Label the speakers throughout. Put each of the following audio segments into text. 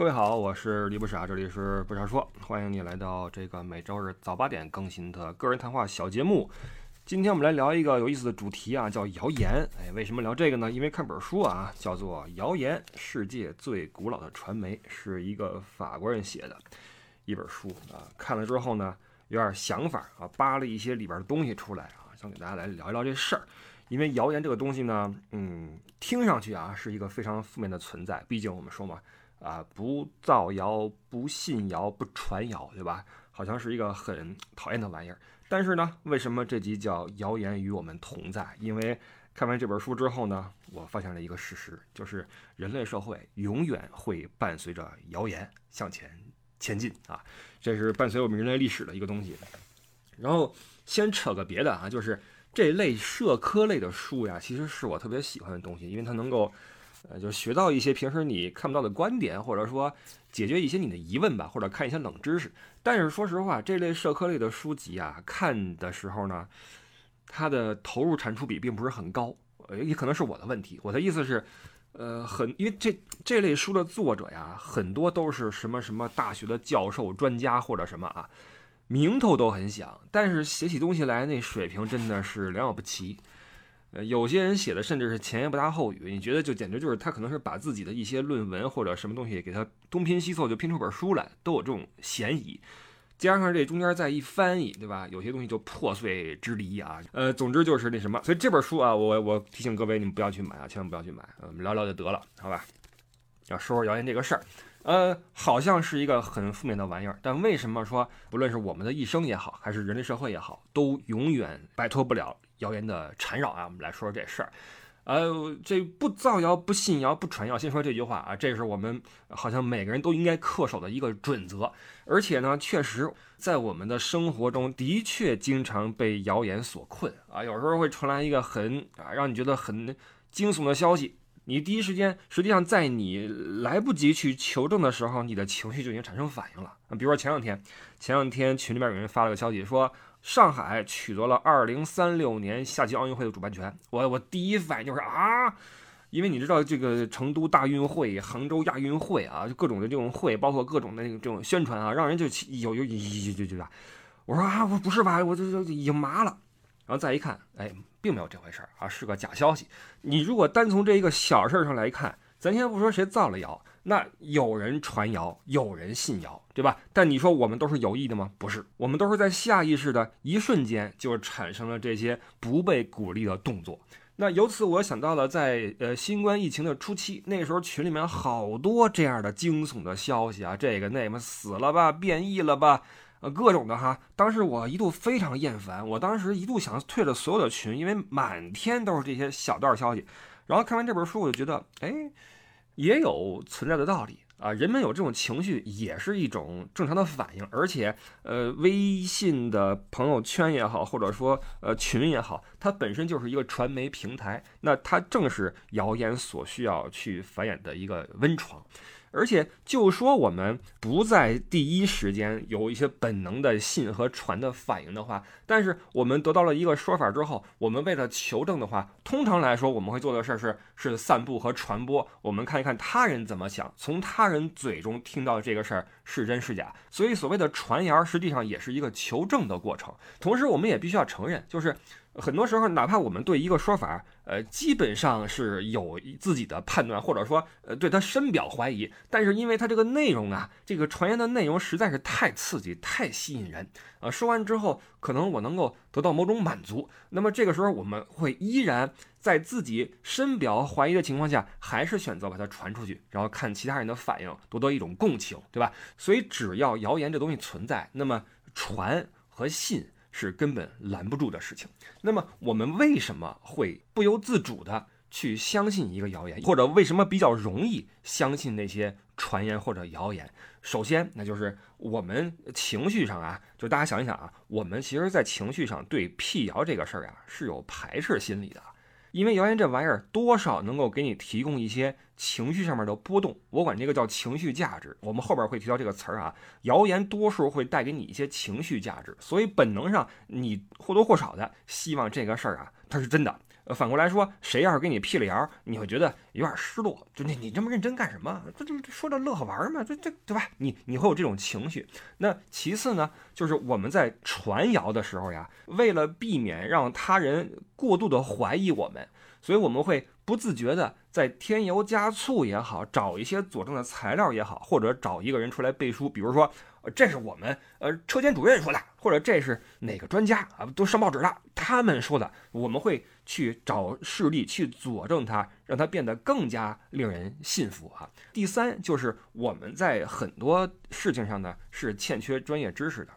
Speaker 1: 各位好，我是李不傻，这里是不傻说，欢迎你来到这个每周日早八点更新的个人谈话小节目。今天我们来聊一个有意思的主题啊，叫谣言。哎，为什么聊这个呢？因为看本书啊，叫做《谣言：世界最古老的传媒》，是一个法国人写的一本书啊。看了之后呢，有点想法啊，扒了一些里边的东西出来啊，想给大家来聊一聊这事儿。因为谣言这个东西呢，嗯，听上去啊是一个非常负面的存在，毕竟我们说嘛。啊，不造谣，不信谣，不传谣，对吧？好像是一个很讨厌的玩意儿。但是呢，为什么这集叫《谣言与我们同在》？因为看完这本书之后呢，我发现了一个事实，就是人类社会永远会伴随着谣言向前前进啊！这是伴随我们人类历史的一个东西。然后先扯个别的啊，就是这类社科类的书呀，其实是我特别喜欢的东西，因为它能够。呃，就学到一些平时你看不到的观点，或者说解决一些你的疑问吧，或者看一些冷知识。但是说实话，这类社科类的书籍啊，看的时候呢，它的投入产出比并不是很高，也可能是我的问题。我的意思是，呃，很因为这这类书的作者呀，很多都是什么什么大学的教授、专家或者什么啊，名头都很响，但是写起东西来那水平真的是良莠不齐。呃，有些人写的甚至是前言不搭后语，你觉得就简直就是他可能是把自己的一些论文或者什么东西给他东拼西凑就拼出本书来，都有这种嫌疑。加上这中间再一翻译，对吧？有些东西就破碎之离啊。呃，总之就是那什么，所以这本书啊，我我提醒各位，你们不要去买啊，千万不要去买。我们聊聊就得了，好吧？要说说谣言这个事儿，呃，好像是一个很负面的玩意儿，但为什么说不论是我们的一生也好，还是人类社会也好，都永远摆脱不了？谣言的缠绕啊，我们来说说这事儿。呃，这不造谣、不信谣、不传谣，先说这句话啊，这是我们好像每个人都应该恪守的一个准则。而且呢，确实在我们的生活中的确经常被谣言所困啊。有时候会传来一个很啊让你觉得很惊悚的消息，你第一时间实际上在你来不及去求证的时候，你的情绪就已经产生反应了。比如说前两天，前两天群里面有人发了个消息说。上海取得了二零三六年夏季奥运会的主办权，我我第一反应就是啊，因为你知道这个成都大运会、杭州亚运会啊，就各种的这种会，包括各种的这种宣传啊，让人就有有有有有有我说啊，我不是吧，我这这已经麻了。然后再一看，哎，并没有这回事儿啊，是个假消息。你如果单从这一个小事儿上来看，咱先不说谁造了谣。那有人传谣，有人信谣，对吧？但你说我们都是有意的吗？不是，我们都是在下意识的一瞬间就产生了这些不被鼓励的动作。那由此我想到了，在呃新冠疫情的初期，那时候群里面好多这样的惊悚的消息啊，这个那么死了吧，变异了吧，呃各种的哈。当时我一度非常厌烦，我当时一度想退了所有的群，因为满天都是这些小道消息。然后看完这本书，我就觉得，哎。也有存在的道理啊，人们有这种情绪也是一种正常的反应，而且，呃，微信的朋友圈也好，或者说呃群也好，它本身就是一个传媒平台，那它正是谣言所需要去繁衍的一个温床。而且，就说我们不在第一时间有一些本能的信和传的反应的话，但是我们得到了一个说法之后，我们为了求证的话，通常来说我们会做的事儿是是散布和传播，我们看一看他人怎么想，从他人嘴中听到这个事儿是真是假。所以，所谓的传谣实际上也是一个求证的过程。同时，我们也必须要承认，就是。很多时候，哪怕我们对一个说法，呃，基本上是有自己的判断，或者说，呃，对他深表怀疑，但是因为他这个内容啊，这个传言的内容实在是太刺激、太吸引人，啊，说完之后，可能我能够得到某种满足，那么这个时候，我们会依然在自己深表怀疑的情况下，还是选择把它传出去，然后看其他人的反应，得到一种共情，对吧？所以，只要谣言这东西存在，那么传和信。是根本拦不住的事情。那么我们为什么会不由自主的去相信一个谣言，或者为什么比较容易相信那些传言或者谣言？首先，那就是我们情绪上啊，就大家想一想啊，我们其实，在情绪上对辟谣这个事儿啊，是有排斥心理的。因为谣言这玩意儿多少能够给你提供一些情绪上面的波动，我管这个叫情绪价值。我们后边会提到这个词儿啊，谣言多数会带给你一些情绪价值，所以本能上你或多或少的希望这个事儿啊它是真的。反过来说，谁要是给你辟了谣，你会觉得有点失落，就你你这么认真干什么？这这说着乐呵玩嘛，这这对吧？你你会有这种情绪。那其次呢，就是我们在传谣的时候呀，为了避免让他人过度的怀疑我们，所以我们会不自觉的在添油加醋也好，找一些佐证的材料也好，或者找一个人出来背书，比如说。这是我们呃车间主任说的，或者这是哪个专家啊？都上报纸了，他们说的，我们会去找事例去佐证它，让它变得更加令人信服啊。第三就是我们在很多事情上呢是欠缺专业知识的。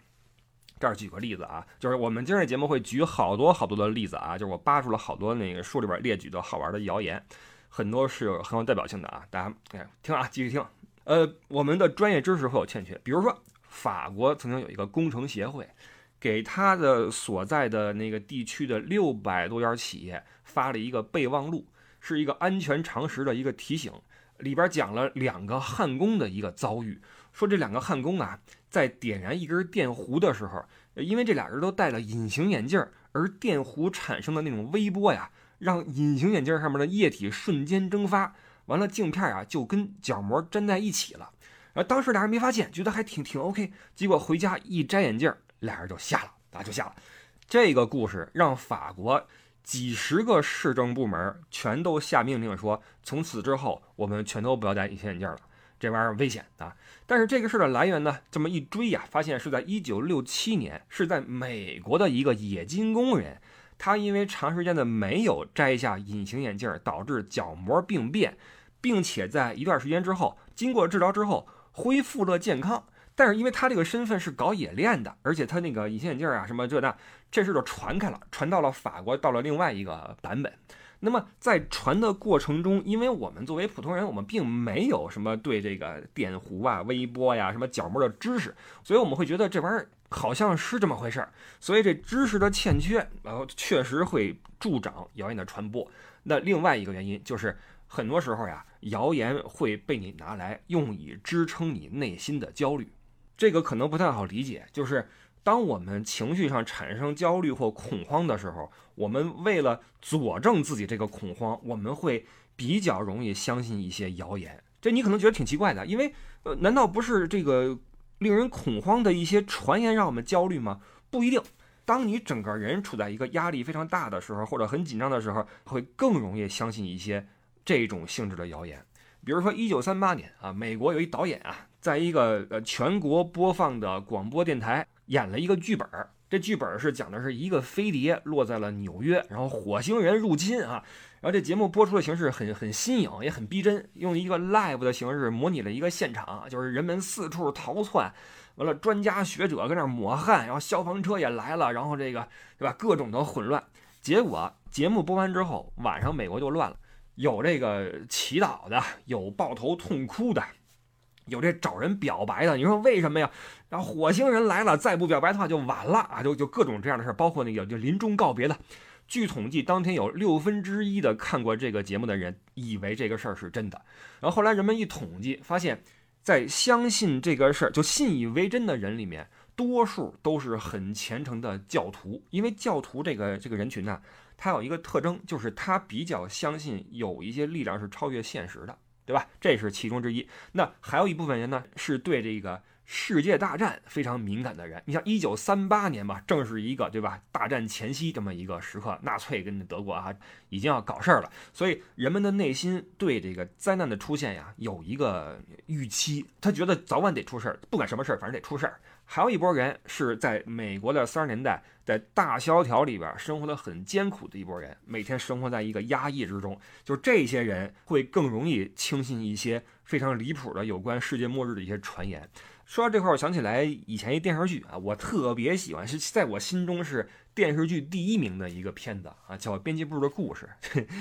Speaker 1: 这儿举个例子啊，就是我们今日节目会举好多好多的例子啊，就是我扒出了好多那个书里边列举的好玩的谣言，很多是有很有代表性的啊。大家哎听啊，继续听。呃，我们的专业知识会有欠缺，比如说。法国曾经有一个工程协会，给他的所在的那个地区的六百多家企业发了一个备忘录，是一个安全常识的一个提醒。里边讲了两个焊工的一个遭遇，说这两个焊工啊，在点燃一根电弧的时候，因为这俩人都戴了隐形眼镜，而电弧产生的那种微波呀，让隐形眼镜上面的液体瞬间蒸发，完了镜片啊就跟角膜粘在一起了。然后当时俩人没发现，觉得还挺挺 OK。结果回家一摘眼镜，俩人就瞎了，啊，就瞎了。这个故事让法国几十个市政部门全都下命令说，从此之后我们全都不要戴隐形眼镜了，这玩意儿危险啊。但是这个事儿的来源呢，这么一追呀，发现是在一九六七年，是在美国的一个冶金工人，他因为长时间的没有摘下隐形眼镜，导致角膜病变，并且在一段时间之后，经过治疗之后。恢复了健康，但是因为他这个身份是搞冶炼的，而且他那个隐形眼镜啊什么这那，这事就传开了，传到了法国，到了另外一个版本。那么在传的过程中，因为我们作为普通人，我们并没有什么对这个电弧啊、微波呀、什么角膜的知识，所以我们会觉得这玩意儿好像是这么回事儿。所以这知识的欠缺，然后确实会助长谣言的传播。那另外一个原因就是。很多时候呀，谣言会被你拿来用以支撑你内心的焦虑，这个可能不太好理解。就是当我们情绪上产生焦虑或恐慌的时候，我们为了佐证自己这个恐慌，我们会比较容易相信一些谣言。这你可能觉得挺奇怪的，因为呃，难道不是这个令人恐慌的一些传言让我们焦虑吗？不一定。当你整个人处在一个压力非常大的时候，或者很紧张的时候，会更容易相信一些。这种性质的谣言，比如说一九三八年啊，美国有一导演啊，在一个呃全国播放的广播电台演了一个剧本儿。这剧本是讲的是一个飞碟落在了纽约，然后火星人入侵啊。然后这节目播出的形式很很新颖，也很逼真，用一个 live 的形式模拟了一个现场，就是人们四处逃窜，完了专家学者跟那抹汗，然后消防车也来了，然后这个对吧，各种的混乱。结果节目播完之后，晚上美国就乱了。有这个祈祷的，有抱头痛哭的，有这找人表白的。你说为什么呀？然后火星人来了，再不表白的话就晚了啊！就就各种这样的事儿，包括那个就临终告别的。据统计，当天有六分之一的看过这个节目的人以为这个事儿是真的。然后后来人们一统计，发现，在相信这个事儿就信以为真的人里面，多数都是很虔诚的教徒，因为教徒这个这个人群呢。他有一个特征，就是他比较相信有一些力量是超越现实的，对吧？这是其中之一。那还有一部分人呢，是对这个世界大战非常敏感的人。你像一九三八年吧，正是一个对吧？大战前夕这么一个时刻，纳粹跟德国啊已经要搞事儿了，所以人们的内心对这个灾难的出现呀有一个预期，他觉得早晚得出事儿，不管什么事儿，反正得出事儿。还有一波人是在美国的三十年代。在大萧条里边生活的很艰苦的一波人，每天生活在一个压抑之中，就这些人会更容易轻信一些非常离谱的有关世界末日的一些传言。说到这块，我想起来以前一电视剧啊，我特别喜欢，是在我心中是电视剧第一名的一个片子啊，叫《编辑部的故事》。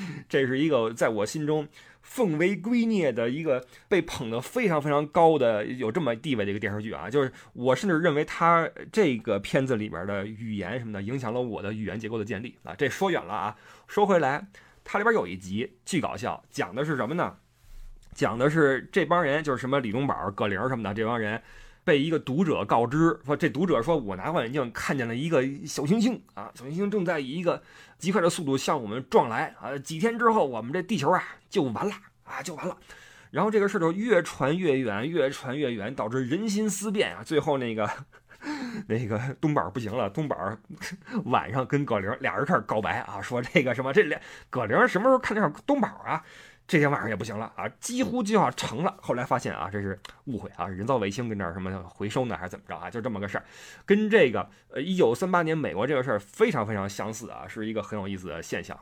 Speaker 1: 这是一个在我心中。奉为圭臬的一个被捧得非常非常高的有这么地位的一个电视剧啊，就是我甚至认为他这个片子里边的语言什么的影响了我的语言结构的建立啊。这说远了啊，说回来，它里边有一集巨搞笑，讲的是什么呢？讲的是这帮人就是什么李东宝、葛玲什么的这帮人，被一个读者告知说，这读者说我拿望远镜看见了一个小行星啊，小行星正在以一个极快的速度向我们撞来啊，几天之后我们这地球啊就完了啊就完了。然后这个事儿就越传越远，越传越远，导致人心思变啊。最后那个那个东宝不行了，东宝晚上跟葛玲俩人开始告白啊，说这个什么这俩葛玲什么时候看见东宝啊？这天晚上也不行了啊，几乎就要成了。后来发现啊，这是误会啊，人造卫星跟这儿什么回收呢，还是怎么着啊？就这么个事儿，跟这个呃一九三八年美国这个事儿非常非常相似啊，是一个很有意思的现象。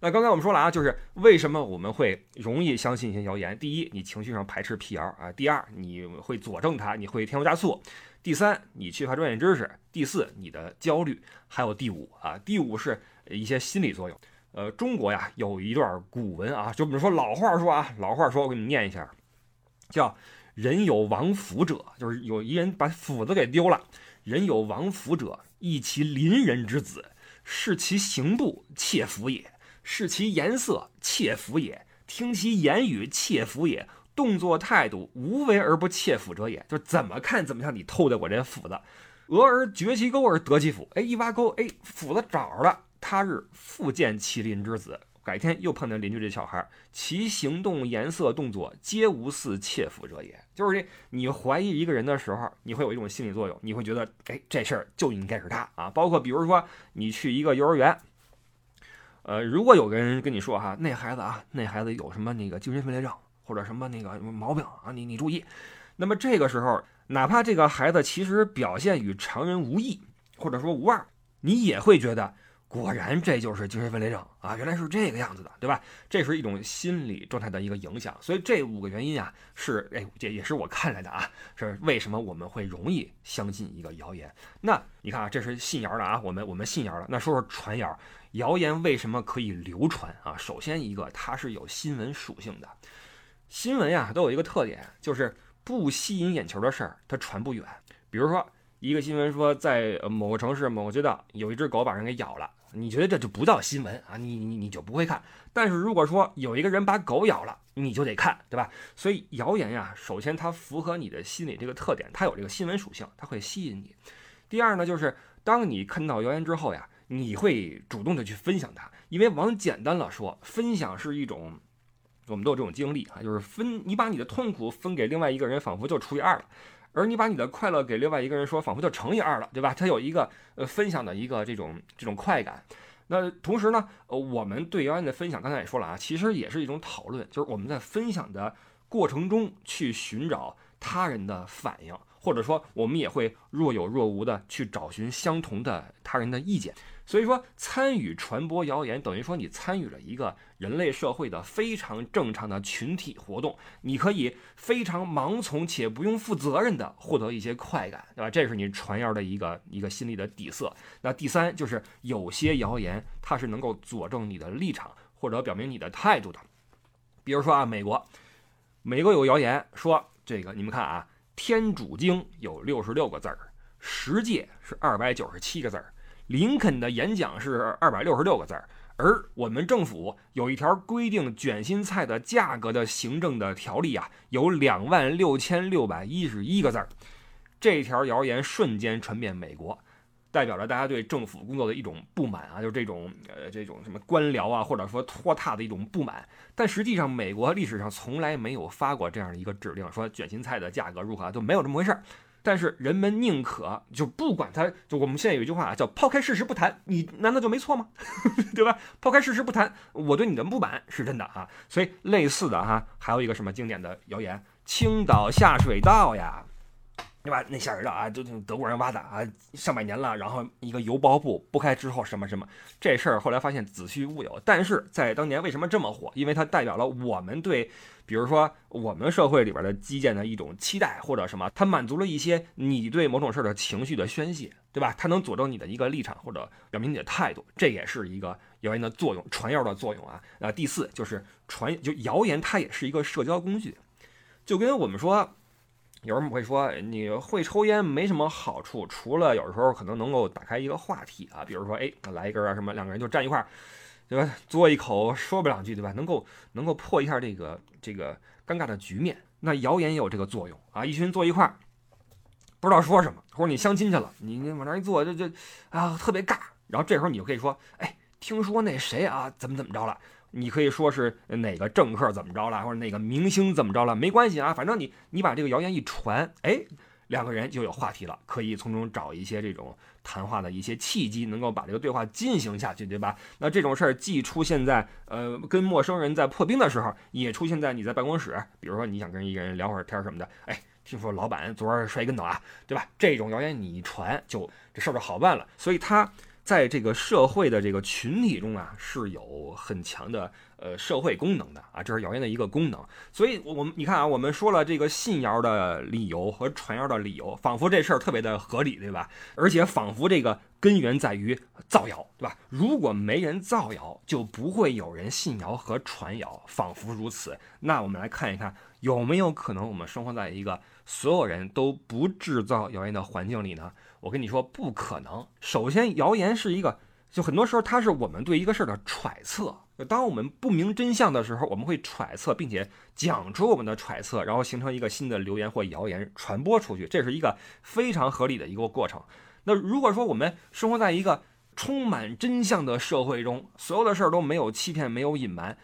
Speaker 1: 那刚才我们说了啊，就是为什么我们会容易相信一些谣言？第一，你情绪上排斥辟谣啊；第二，你会佐证它，你会添油加醋；第三，你缺乏专业知识；第四，你的焦虑；还有第五啊，第五是一些心理作用。呃，中国呀有一段古文啊，就比如说老话说啊，老话说，我给你念一下，叫“人有亡斧者”，就是有一人把斧子给丢了。人有亡斧者，亦其邻人之子，视其行步，窃斧也。视其颜色，窃符也；听其言语，窃符也；动作态度，无为而不窃符者也。就怎么看怎么像你偷的我这斧子。俄而掘其沟而得其斧，哎，一挖沟，哎，斧子找着了。他日复见其邻之子，改天又碰见邻居这小孩，其行动、颜色、动作，皆无似窃符者也。就是这，你怀疑一个人的时候，你会有一种心理作用，你会觉得，哎，这事儿就应该是他啊。包括比如说，你去一个幼儿园。呃，如果有个人跟你说哈，那孩子啊，那孩子有什么那个精神分裂症或者什么那个毛病啊，你你注意。那么这个时候，哪怕这个孩子其实表现与常人无异，或者说无二，你也会觉得。果然，这就是精神分裂症啊！原来是这个样子的，对吧？这是一种心理状态的一个影响。所以这五个原因啊，是哎，这也是我看来的啊，是为什么我们会容易相信一个谣言。那你看啊，这是信谣的啊，我们我们信谣了。那说说传谣，谣言为什么可以流传啊？首先一个，它是有新闻属性的。新闻呀，都有一个特点，就是不吸引眼球的事儿，它传不远。比如说。一个新闻说，在某个城市某个街道有一只狗把人给咬了，你觉得这就不叫新闻啊？你你你就不会看。但是如果说有一个人把狗咬了，你就得看，对吧？所以谣言呀，首先它符合你的心理这个特点，它有这个新闻属性，它会吸引你。第二呢，就是当你看到谣言之后呀，你会主动的去分享它，因为往简单了说，分享是一种，我们都有这种经历啊，就是分你把你的痛苦分给另外一个人，仿佛就除以二了。而你把你的快乐给另外一个人说，仿佛就乘以二了，对吧？它有一个呃分享的一个这种这种快感。那同时呢，呃，我们对谣言的分享，刚才也说了啊，其实也是一种讨论，就是我们在分享的过程中去寻找他人的反应，或者说我们也会若有若无的去找寻相同的他人的意见。所以说，参与传播谣言等于说你参与了一个人类社会的非常正常的群体活动，你可以非常盲从且不用负责任的获得一些快感，对吧？这是你传谣的一个一个心理的底色。那第三就是有些谣言它是能够佐证你的立场或者表明你的态度的，比如说啊，美国，美国有谣言说这个，你们看啊，《天主经》有六十六个字儿，十诫是二百九十七个字儿。林肯的演讲是二百六十六个字儿，而我们政府有一条规定卷心菜的价格的行政的条例啊，有两万六千六百一十一个字儿。这条谣言瞬间传遍美国，代表着大家对政府工作的一种不满啊，就是这种呃这种什么官僚啊，或者说拖沓的一种不满。但实际上，美国历史上从来没有发过这样的一个指令，说卷心菜的价格如何，就没有这么回事儿。但是人们宁可就不管他，就我们现在有一句话啊，叫抛开事实不谈，你难道就没错吗？对吧？抛开事实不谈，我对你的不满是真的啊。所以类似的哈，还有一个什么经典的谣言：青岛下水道呀。对吧？那下水道啊，就德国人挖的啊，上百年了。然后一个油包布剥开之后，什么什么这事儿，后来发现子虚乌有。但是在当年为什么这么火？因为它代表了我们对，比如说我们社会里边的基建的一种期待，或者什么，它满足了一些你对某种事儿的情绪的宣泄，对吧？它能佐证你的一个立场，或者表明你的态度，这也是一个谣言的作用，传谣的作用啊。那第四就是传，就谣言它也是一个社交工具，就跟我们说。有人会说你会抽烟没什么好处，除了有时候可能能够打开一个话题啊，比如说哎来一根啊什么，两个人就站一块儿，对吧？嘬一口说不两句，对吧？能够能够破一下这个这个尴尬的局面。那谣言也有这个作用啊，一群坐一块儿，不知道说什么，或者你相亲去了，你你往那一坐，就就啊特别尬。然后这时候你就可以说，哎，听说那谁啊怎么怎么着了？你可以说是哪个政客怎么着了，或者哪个明星怎么着了，没关系啊，反正你你把这个谣言一传，哎，两个人就有话题了，可以从中找一些这种谈话的一些契机，能够把这个对话进行下去，对吧？那这种事儿既出现在呃跟陌生人在破冰的时候，也出现在你在办公室，比如说你想跟一个人聊会儿天什么的，哎，听说老板昨儿摔跟头啊，对吧？这种谣言你一传，就这事儿就好办了。所以他。在这个社会的这个群体中啊，是有很强的呃社会功能的啊，这是谣言的一个功能。所以，我们你看啊，我们说了这个信谣的理由和传谣的理由，仿佛这事儿特别的合理，对吧？而且仿佛这个根源在于造谣，对吧？如果没人造谣，就不会有人信谣和传谣，仿佛如此。那我们来看一看，有没有可能我们生活在一个所有人都不制造谣言的环境里呢？我跟你说不可能。首先，谣言是一个，就很多时候它是我们对一个事儿的揣测。当我们不明真相的时候，我们会揣测，并且讲出我们的揣测，然后形成一个新的流言或谣言传播出去，这是一个非常合理的一个过程。那如果说我们生活在一个充满真相的社会中，所有的事儿都没有欺骗、没有隐瞒，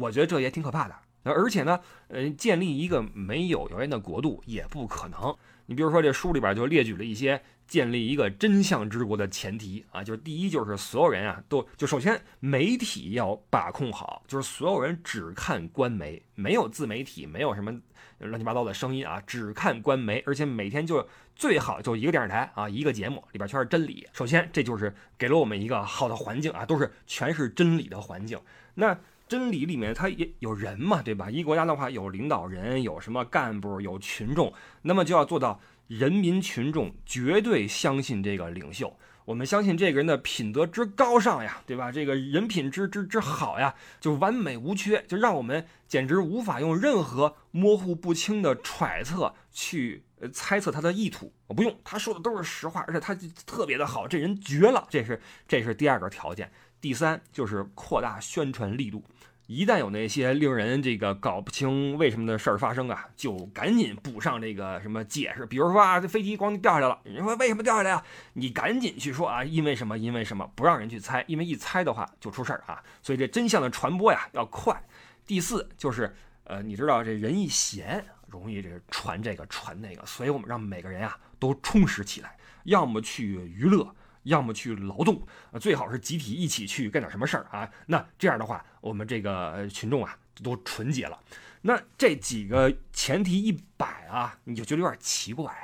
Speaker 1: 我觉得这也挺可怕的。而且呢，呃，建立一个没有谣言的国度也不可能。你比如说，这书里边就列举了一些。建立一个真相之国的前提啊，就是第一，就是所有人啊，都就首先媒体要把控好，就是所有人只看官媒，没有自媒体，没有什么乱七八糟的声音啊，只看官媒，而且每天就最好就一个电视台啊，一个节目里边全是真理。首先，这就是给了我们一个好的环境啊，都是全是真理的环境。那真理里面它也有人嘛，对吧？一个国家的话，有领导人，有什么干部，有群众，那么就要做到。人民群众绝对相信这个领袖，我们相信这个人的品德之高尚呀，对吧？这个人品之之之好呀，就完美无缺，就让我们简直无法用任何模糊不清的揣测去猜测他的意图。我不用，他说的都是实话，而且他特别的好，这人绝了。这是这是第二个条件。第三就是扩大宣传力度。一旦有那些令人这个搞不清为什么的事儿发生啊，就赶紧补上这个什么解释。比如说啊，这飞机咣掉下来了，人说为什么掉下来啊？你赶紧去说啊，因为什么？因为什么？不让人去猜，因为一猜的话就出事儿啊。所以这真相的传播呀要快。第四就是，呃，你知道这人一闲容易这传这个传那个，所以我们让每个人啊都充实起来，要么去娱乐。要么去劳动，最好是集体一起去干点什么事儿啊。那这样的话，我们这个群众啊都纯洁了。那这几个前提一摆啊，你就觉得有点奇怪。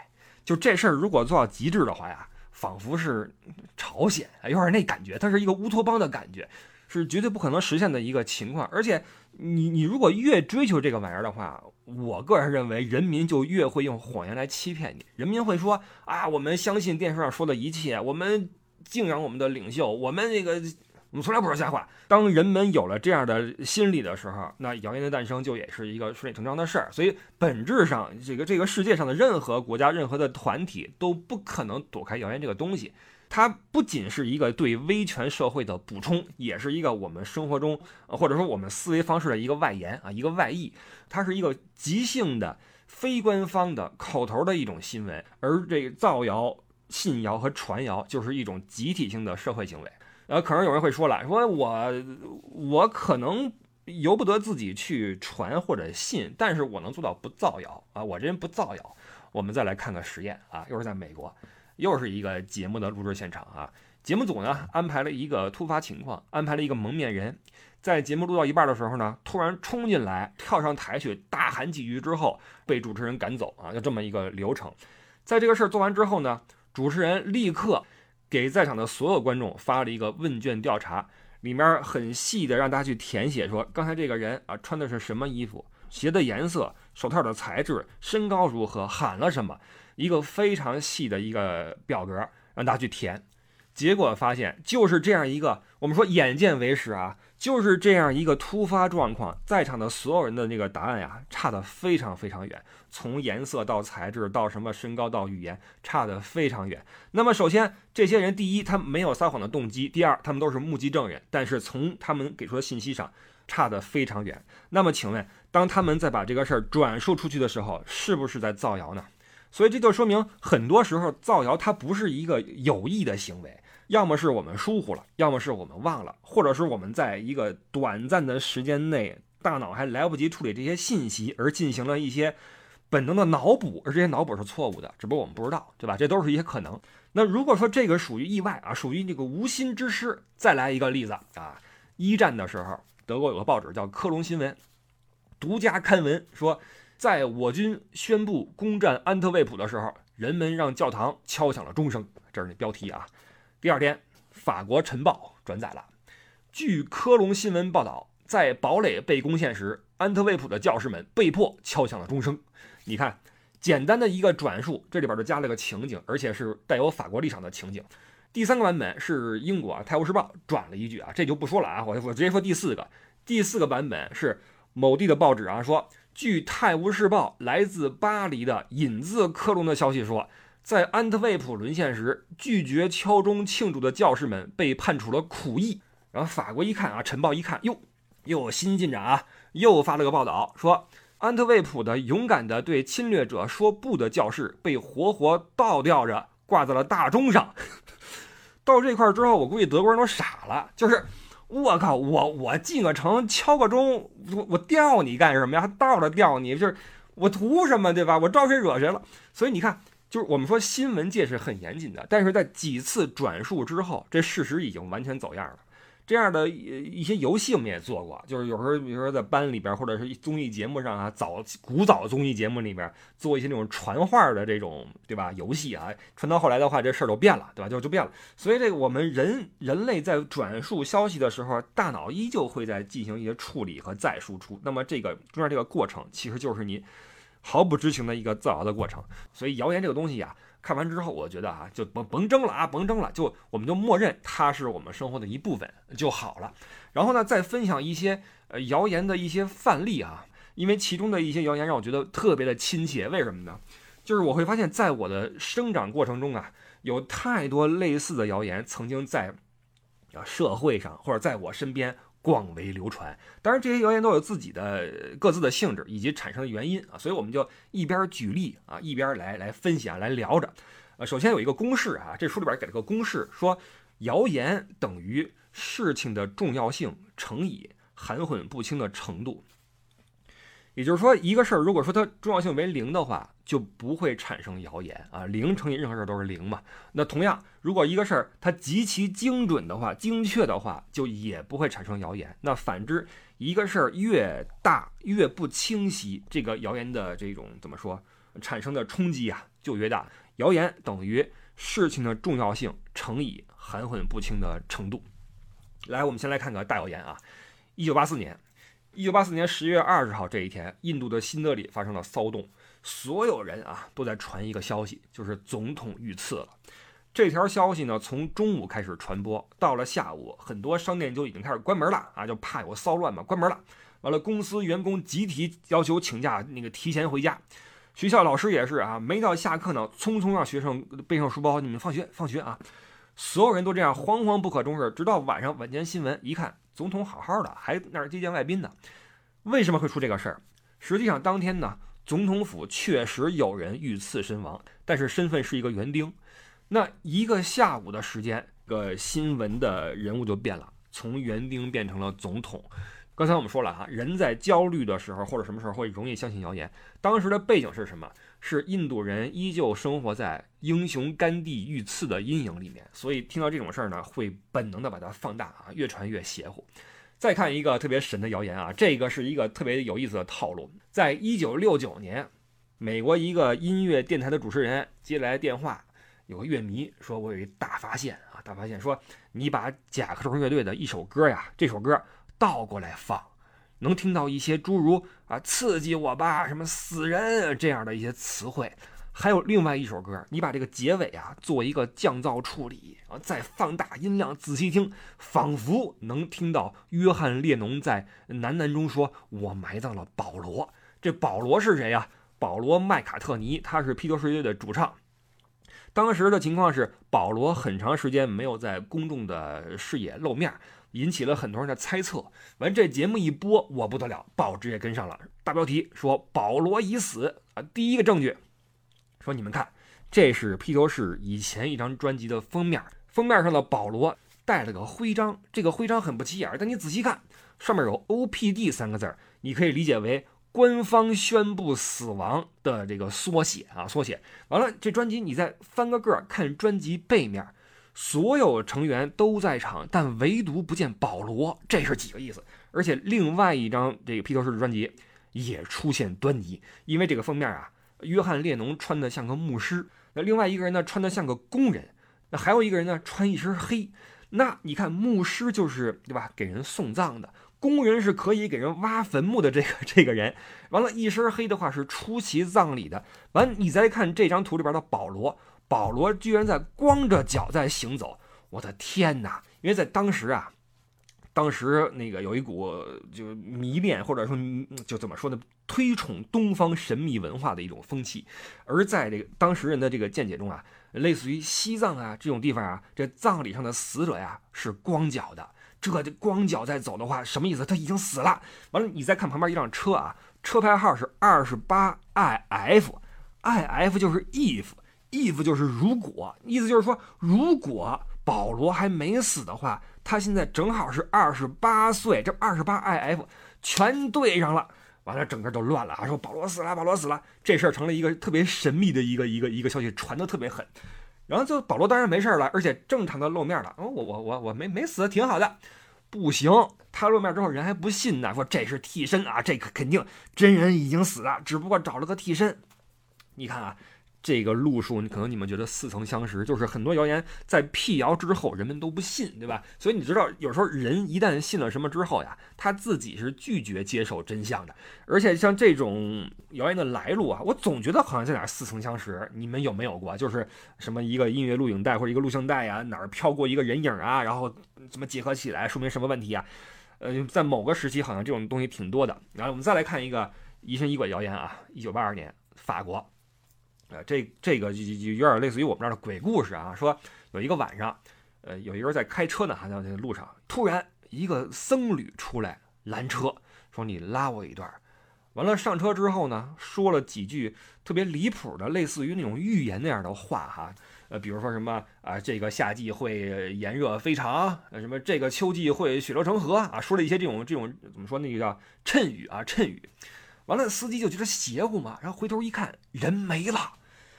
Speaker 1: 就这事儿如果做到极致的话呀，仿佛是朝鲜，有点那感觉，它是一个乌托邦的感觉，是绝对不可能实现的一个情况。而且你你如果越追求这个玩意儿的话，我个人认为，人民就越会用谎言来欺骗你。人民会说啊，我们相信电视上说的一切，我们敬仰我们的领袖，我们这个我们从来不说瞎话。当人们有了这样的心理的时候，那谣言的诞生就也是一个顺理成章的事儿。所以，本质上，这个这个世界上的任何国家、任何的团体都不可能躲开谣言这个东西。它不仅是一个对威权社会的补充，也是一个我们生活中，或者说我们思维方式的一个外延啊，一个外溢。它是一个即兴的、非官方的、口头的一种新闻，而这个造谣、信谣和传谣就是一种集体性的社会行为。呃，可能有人会说了，说我我可能由不得自己去传或者信，但是我能做到不造谣啊，我这人不造谣。我们再来看个实验啊，又是在美国。又是一个节目的录制现场啊！节目组呢安排了一个突发情况，安排了一个蒙面人，在节目录到一半的时候呢，突然冲进来，跳上台去大喊几句之后，被主持人赶走啊！就这么一个流程。在这个事儿做完之后呢，主持人立刻给在场的所有观众发了一个问卷调查，里面很细的让大家去填写，说刚才这个人啊穿的是什么衣服，鞋的颜色，手套的材质，身高如何，喊了什么。一个非常细的一个表格让大家去填，结果发现就是这样一个，我们说眼见为实啊，就是这样一个突发状况，在场的所有人的那个答案呀，差的非常非常远，从颜色到材质到什么身高到语言，差的非常远。那么首先，这些人第一，他没有撒谎的动机；第二，他们都是目击证人，但是从他们给出的信息上，差的非常远。那么请问，当他们在把这个事儿转述出去的时候，是不是在造谣呢？所以这就说明，很多时候造谣它不是一个有意的行为，要么是我们疏忽了，要么是我们忘了，或者是我们在一个短暂的时间内，大脑还来不及处理这些信息，而进行了一些本能的脑补，而这些脑补是错误的，只不过我们不知道，对吧？这都是一些可能。那如果说这个属于意外啊，属于这个无心之失，再来一个例子啊，一战的时候，德国有个报纸叫《科隆新闻》，独家刊文说。在我军宣布攻占安特卫普的时候，人们让教堂敲响了钟声。这是那标题啊。第二天，法国《晨报》转载了，据科隆新闻报道，在堡垒被攻陷时，安特卫普的教士们被迫敲响了钟声。你看，简单的一个转述，这里边就加了个情景，而且是带有法国立场的情景。第三个版本是英国《泰晤士报》转了一句啊，这就不说了啊，我我直接说第四个。第四个版本是某地的报纸啊说。据《泰晤士报》来自巴黎的引自克隆的消息说，在安特卫普沦陷时，拒绝敲钟庆祝的教士们被判处了苦役。然后法国一看啊，《晨报》一看，哟，又有新进展啊，又发了个报道说，安特卫普的勇敢的对侵略者说不的教士被活活倒吊着挂在了大钟上。到这块之后，我估计德国人都傻了，就是。我靠！我我进个城敲个钟，我我吊你干什么呀？还倒着吊你，就是我图什么，对吧？我招谁惹谁了？所以你看，就是我们说新闻界是很严谨的，但是在几次转述之后，这事实已经完全走样了。这样的一些游戏我们也做过，就是有时候，比如说在班里边，或者是综艺节目上啊，早古早综艺节目里边做一些那种传话的这种，对吧？游戏啊，传到后来的话，这事儿都变了，对吧？就就变了。所以这个我们人人类在转述消息的时候，大脑依旧会在进行一些处理和再输出。那么这个中间这个过程，其实就是你毫不知情的一个造谣的过程。所以谣言这个东西呀。看完之后，我觉得啊，就甭甭争了啊，甭争了，就我们就默认它是我们生活的一部分就好了。然后呢，再分享一些呃谣言的一些范例啊，因为其中的一些谣言让我觉得特别的亲切。为什么呢？就是我会发现，在我的生长过程中啊，有太多类似的谣言曾经在啊社会上或者在我身边。广为流传，当然这些谣言都有自己的各自的性质以及产生的原因啊，所以我们就一边举例啊，一边来来分析啊，来聊着。呃，首先有一个公式啊，这书里边给了个公式，说谣言等于事情的重要性乘以含混不清的程度。也就是说，一个事儿如果说它重要性为零的话，就不会产生谣言啊。零乘以任何事儿都是零嘛。那同样，如果一个事儿它极其精准的话、精确的话，就也不会产生谣言。那反之，一个事儿越大越不清晰，这个谣言的这种怎么说产生的冲击啊就越大。谣言等于事情的重要性乘以含混不清的程度。来，我们先来看个大谣言啊。一九八四年。一九八四年十月二十号这一天，印度的新德里发生了骚动，所有人啊都在传一个消息，就是总统遇刺了。这条消息呢，从中午开始传播，到了下午，很多商店就已经开始关门了啊，就怕有骚乱嘛，关门了。完了，公司员工集体要求请假，那个提前回家。学校老师也是啊，没到下课呢，匆匆让学生背上书包，你们放学，放学啊。所有人都这样惶惶不可终日，直到晚上晚间新闻一看。总统好好的，还那儿接见外宾呢，为什么会出这个事儿？实际上当天呢，总统府确实有人遇刺身亡，但是身份是一个园丁。那一个下午的时间，个新闻的人物就变了，从园丁变成了总统。刚才我们说了哈，人在焦虑的时候或者什么时候会容易相信谣言。当时的背景是什么？是印度人依旧生活在英雄甘地遇刺的阴影里面，所以听到这种事儿呢，会本能的把它放大啊，越传越邪乎。再看一个特别神的谣言啊，这个是一个特别有意思的套路。在一九六九年，美国一个音乐电台的主持人接来电话，有个乐迷说：“我有一大发现啊，大发现，说你把甲壳虫乐队的一首歌呀，这首歌。”倒过来放，能听到一些诸如啊“刺激我吧”什么“死人”这样的一些词汇。还有另外一首歌，你把这个结尾啊做一个降噪处理啊，再放大音量仔细听，仿佛能听到约翰列侬在喃喃中说：“我埋葬了保罗。”这保罗是谁呀？保罗麦卡特尼，他是披头士乐队的主唱。当时的情况是，保罗很长时间没有在公众的视野露面。引起了很多人的猜测。完，这节目一播，我不得了，报纸也跟上了，大标题说保罗已死啊！第一个证据，说你们看，这是披头士以前一张专辑的封面，封面上的保罗带了个徽章，这个徽章很不起眼，但你仔细看，上面有 OPD 三个字儿，你可以理解为官方宣布死亡的这个缩写啊，缩写。完了，这专辑你再翻个个看专辑背面，所有成员都在场，但唯独不见保罗，这是几个意思？而且另外一张这个披头士的专辑也出现端倪，因为这个封面啊，约翰列侬穿的像个牧师，那另外一个人呢穿的像个工人，那还有一个人呢穿一身黑。那你看，牧师就是对吧？给人送葬的工人是可以给人挖坟墓的这个这个人，完了，一身黑的话是出席葬礼的。完，你再看这张图里边的保罗，保罗居然在光着脚在行走，我的天哪！因为在当时啊，当时那个有一股就迷恋或者说就怎么说呢，推崇东方神秘文化的一种风气，而在这个当时人的这个见解中啊。类似于西藏啊这种地方啊，这葬礼上的死者呀是光脚的，这光脚在走的话，什么意思？他已经死了。完了，你再看旁边一辆车啊，车牌号是二十八 I F，I F 就是 If if，if 就是如果，意思就是说，如果保罗还没死的话，他现在正好是二十八岁，这二十八 I F 全对上了。完了，整个都乱了啊！说保罗死了，保罗死了，这事儿成了一个特别神秘的一个一个一个消息，传的特别狠。然后就保罗当然没事了，而且正常的露面了。哦，我我我我没没死，挺好的。不行，他露面之后人还不信呢，说这是替身啊，这个肯定真人已经死了，只不过找了个替身。你看啊。这个路数，你可能你们觉得似曾相识，就是很多谣言在辟谣之后，人们都不信，对吧？所以你知道，有时候人一旦信了什么之后呀，他自己是拒绝接受真相的。而且像这种谣言的来路啊，我总觉得好像在哪儿似曾相识。你们有没有过？就是什么一个音乐录影带或者一个录像带呀，哪儿飘过一个人影啊，然后怎么结合起来，说明什么问题啊？呃，在某个时期好像这种东西挺多的。然后我们再来看一个疑神疑鬼谣言啊，一九八二年法国。呃，这这个就就有点类似于我们这儿的鬼故事啊。说有一个晚上，呃，有一个人在开车呢，还在路上，突然一个僧侣出来拦车，说你拉我一段。完了上车之后呢，说了几句特别离谱的，类似于那种预言那样的话哈。呃，比如说什么啊，这个夏季会炎热非常，什么这个秋季会血流成河啊，说了一些这种这种怎么说那个叫谶语啊，谶语。完了，司机就觉得邪乎嘛，然后回头一看，人没了。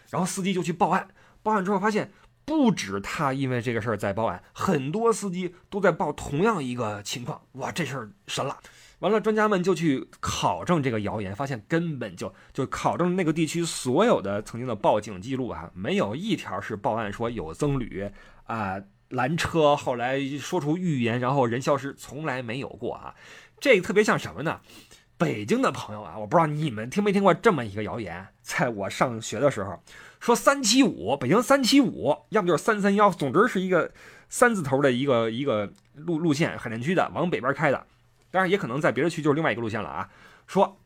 Speaker 1: 然后司机就去报案，报案之后发现不止他因为这个事儿在报案，很多司机都在报同样一个情况。哇，这事儿神了！完了，专家们就去考证这个谣言，发现根本就就考证那个地区所有的曾经的报警记录啊，没有一条是报案说有僧侣啊拦车，后来说出预言，然后人消失，从来没有过啊。这个特别像什么呢？北京的朋友啊，我不知道你们听没听过这么一个谣言。在我上学的时候，说三七五，北京三七五，要么就是三三幺，总之是一个三字头的一个一个路路线，海淀区的，往北边开的。当然也可能在别的区就是另外一个路线了啊。说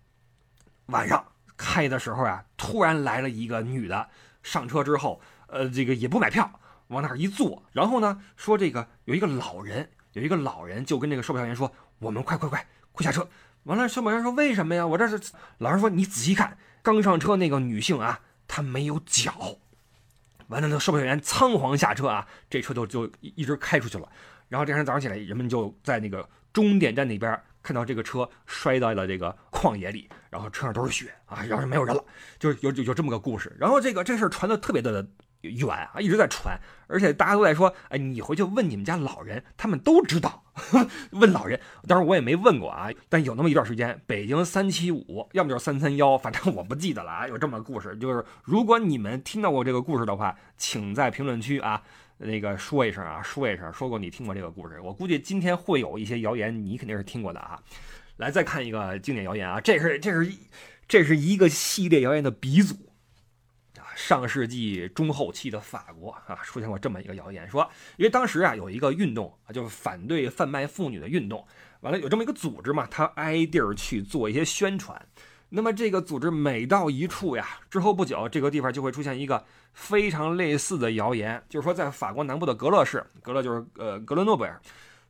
Speaker 1: 晚上开的时候啊，突然来了一个女的，上车之后，呃，这个也不买票，往那儿一坐，然后呢，说这个有一个老人，有一个老人就跟这个售票员说：“我们快快快，快下车。”完了，售票员说：“为什么呀？我这是……”老师说：“你仔细看，刚上车那个女性啊，她没有脚。”完了，那售票员仓皇下车啊，这车就就一直开出去了。然后第二天早上起来，人们就在那个终点站那边看到这个车摔到了这个旷野里，然后车上都是血啊，然后就没有人了，就有有有这么个故事。然后这个这事传的特别的。远啊，一直在传，而且大家都在说，哎，你回去问你们家老人，他们都知道。问老人，当然我也没问过啊，但有那么一段时间，北京三七五，要么就是三三幺，反正我不记得了啊。有这么个故事，就是如果你们听到过这个故事的话，请在评论区啊，那个说一声啊，说一声，说过你听过这个故事。我估计今天会有一些谣言，你肯定是听过的啊。来，再看一个经典谣言啊，这是这是这是一个系列谣言的鼻祖。上世纪中后期的法国啊，出现过这么一个谣言，说因为当时啊有一个运动啊，就是反对贩卖妇女的运动，完了有这么一个组织嘛，他挨地儿去做一些宣传。那么这个组织每到一处呀，之后不久，这个地方就会出现一个非常类似的谣言，就是说在法国南部的格勒市，格勒就是呃格勒诺贝尔，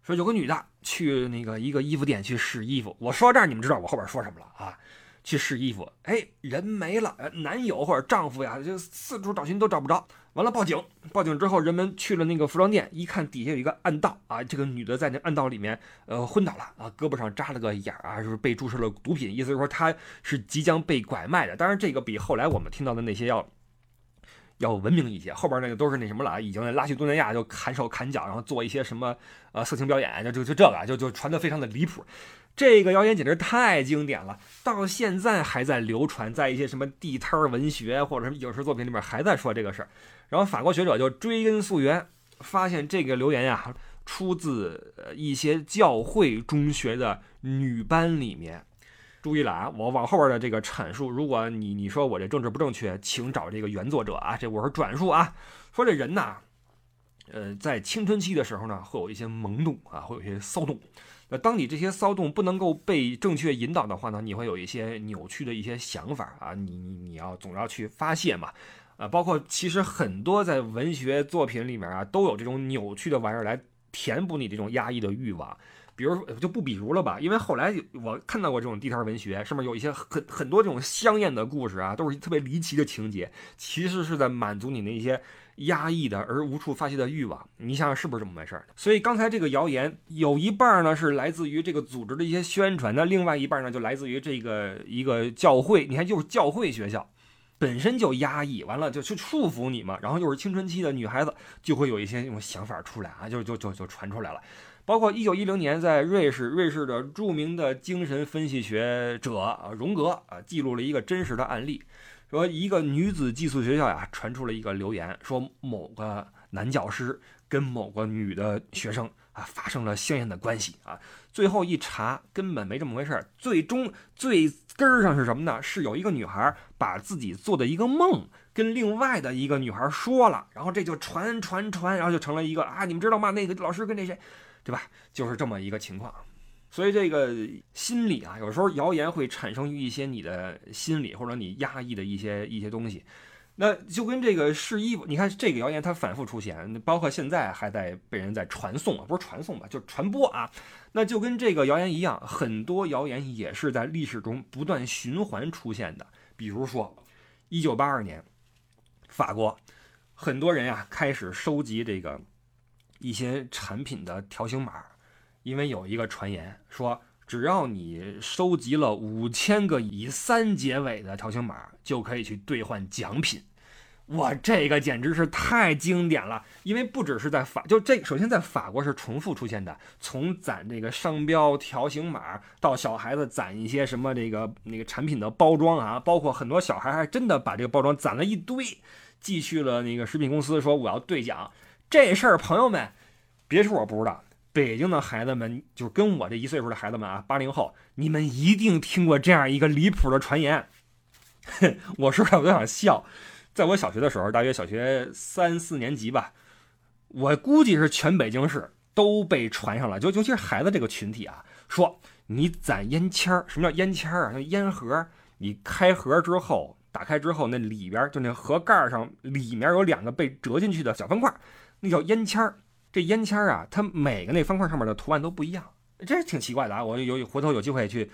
Speaker 1: 说有个女的去那个一个衣服店去试衣服。我说到这儿，你们知道我后边说什么了啊？去试衣服，哎，人没了，男友或者丈夫呀，就四处找寻都找不着。完了报警，报警之后，人们去了那个服装店，一看底下有一个暗道啊，这个女的在那暗道里面，呃，昏倒了啊，胳膊上扎了个眼儿啊，就是被注射了毒品，意思是说她是即将被拐卖的。当然，这个比后来我们听到的那些要要文明一些，后边那个都是那什么了，已经拉去东南亚就砍手砍脚，然后做一些什么呃色情表演，就就就这个，就就传的非常的离谱。这个谣言简直太经典了，到现在还在流传，在一些什么地摊文学或者什么影视作品里面还在说这个事儿。然后法国学者就追根溯源，发现这个流言呀出自一些教会中学的女班里面。注意了啊，我往后边的这个阐述，如果你你说我这政治不正确，请找这个原作者啊，这我是转述啊。说这人呐，呃，在青春期的时候呢，会有一些懵懂啊，会有一些骚动。那当你这些骚动不能够被正确引导的话呢，你会有一些扭曲的一些想法啊，你你你要总要去发泄嘛，啊，包括其实很多在文学作品里面啊，都有这种扭曲的玩意儿来填补你这种压抑的欲望，比如就不比如了吧，因为后来我看到过这种地摊文学，上面有一些很很多这种香艳的故事啊，都是特别离奇的情节，其实是在满足你那些。压抑的而无处发泄的欲望，你想想是不是这么回事？所以刚才这个谣言有一半呢是来自于这个组织的一些宣传，那另外一半呢就来自于这个一个教会。你看，就是教会学校本身就压抑，完了就去束缚你嘛。然后又是青春期的女孩子，就会有一些那种想法出来啊，就就就就传出来了。包括一九一零年在瑞士，瑞士的著名的精神分析学者荣格啊记录了一个真实的案例。说一个女子寄宿学校呀，传出了一个流言，说某个男教师跟某个女的学生啊发生了香艳的关系啊。最后一查，根本没这么回事儿。最终最根儿上是什么呢？是有一个女孩把自己做的一个梦跟另外的一个女孩说了，然后这就传传传，然后就成了一个啊，你们知道吗？那个老师跟那谁，对吧？就是这么一个情况。所以这个心理啊，有时候谣言会产生于一些你的心理或者你压抑的一些一些东西，那就跟这个试衣服，你看这个谣言它反复出现，包括现在还在被人在传送啊，不是传送吧，就传播啊，那就跟这个谣言一样，很多谣言也是在历史中不断循环出现的。比如说，一九八二年，法国很多人呀开始收集这个一些产品的条形码。因为有一个传言说，只要你收集了五千个以三结尾的条形码，就可以去兑换奖品。哇，这个简直是太经典了！因为不只是在法，就这首先在法国是重复出现的，从攒这个商标条形码，到小孩子攒一些什么这个那个产品的包装啊，包括很多小孩还真的把这个包装攒了一堆，寄去了那个食品公司，说我要兑奖。这事儿朋友们，别说我不知道。北京的孩子们，就是跟我这一岁数的孩子们啊，八零后，你们一定听过这样一个离谱的传言。我说出来我都想笑。在我小学的时候，大约小学三四年级吧，我估计是全北京市都被传上了，就尤其是孩子这个群体啊，说你攒烟签儿，什么叫烟签儿啊？烟盒，你开盒之后，打开之后，那里边就那盒盖上里面有两个被折进去的小方块，那叫烟签儿。这烟签儿啊，它每个那方块上面的图案都不一样，这挺奇怪的啊！我有回头有机会去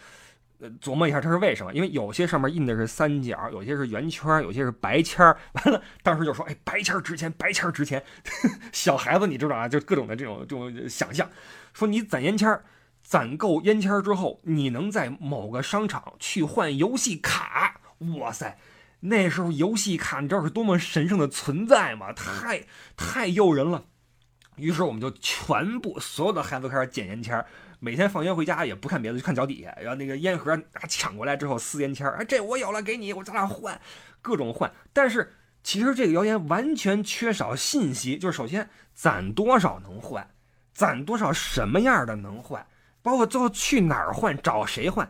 Speaker 1: 呃琢磨一下它是为什么。因为有些上面印的是三角，有些是圆圈，有些是白签儿。完了，当时就说：“哎，白签值钱，白签值钱。”小孩子你知道啊，就各种的这种这种想象。说你攒烟签，攒够烟签之后，你能在某个商场去换游戏卡。哇塞，那时候游戏卡你知道是多么神圣的存在吗？太太诱人了。于是我们就全部所有的孩子都开始捡烟签儿，每天放学回家也不看别的，就看脚底下，然后那个烟盒啊抢过来之后撕烟签儿，哎，这我有了，给你，我咱俩换，各种换。但是其实这个谣言完全缺少信息，就是首先攒多少能换，攒多少什么样的能换，包括最后去哪儿换，找谁换，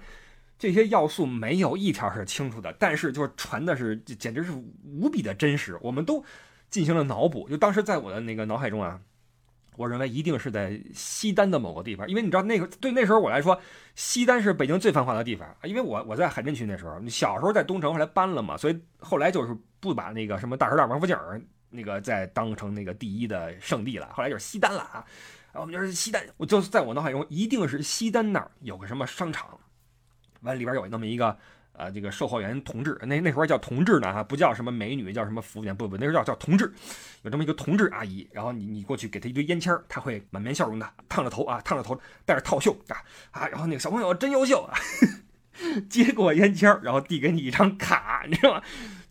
Speaker 1: 这些要素没有一条是清楚的。但是就是传的是简直是无比的真实，我们都进行了脑补。就当时在我的那个脑海中啊。我认为一定是在西单的某个地方，因为你知道那个对那时候我来说，西单是北京最繁华的地方因为我我在海淀区那时候，小时候在东城，后来搬了嘛，所以后来就是不把那个什么大石栏、王府井那个再当成那个第一的圣地了，后来就是西单了啊。我们就是西单，我就在我脑海中一定是西单那儿有个什么商场，完里边有那么一个。呃，这个售货员同志，那那时候叫同志呢哈，不叫什么美女，叫什么服务员，不不，那时候叫叫同志，有这么一个同志阿姨，然后你你过去给她一堆烟签儿，她会满面笑容的，烫着头啊，烫着头，戴着套袖啊啊，然后那个小朋友真优秀啊，接过烟签儿，然后递给你一张卡，你知道吗？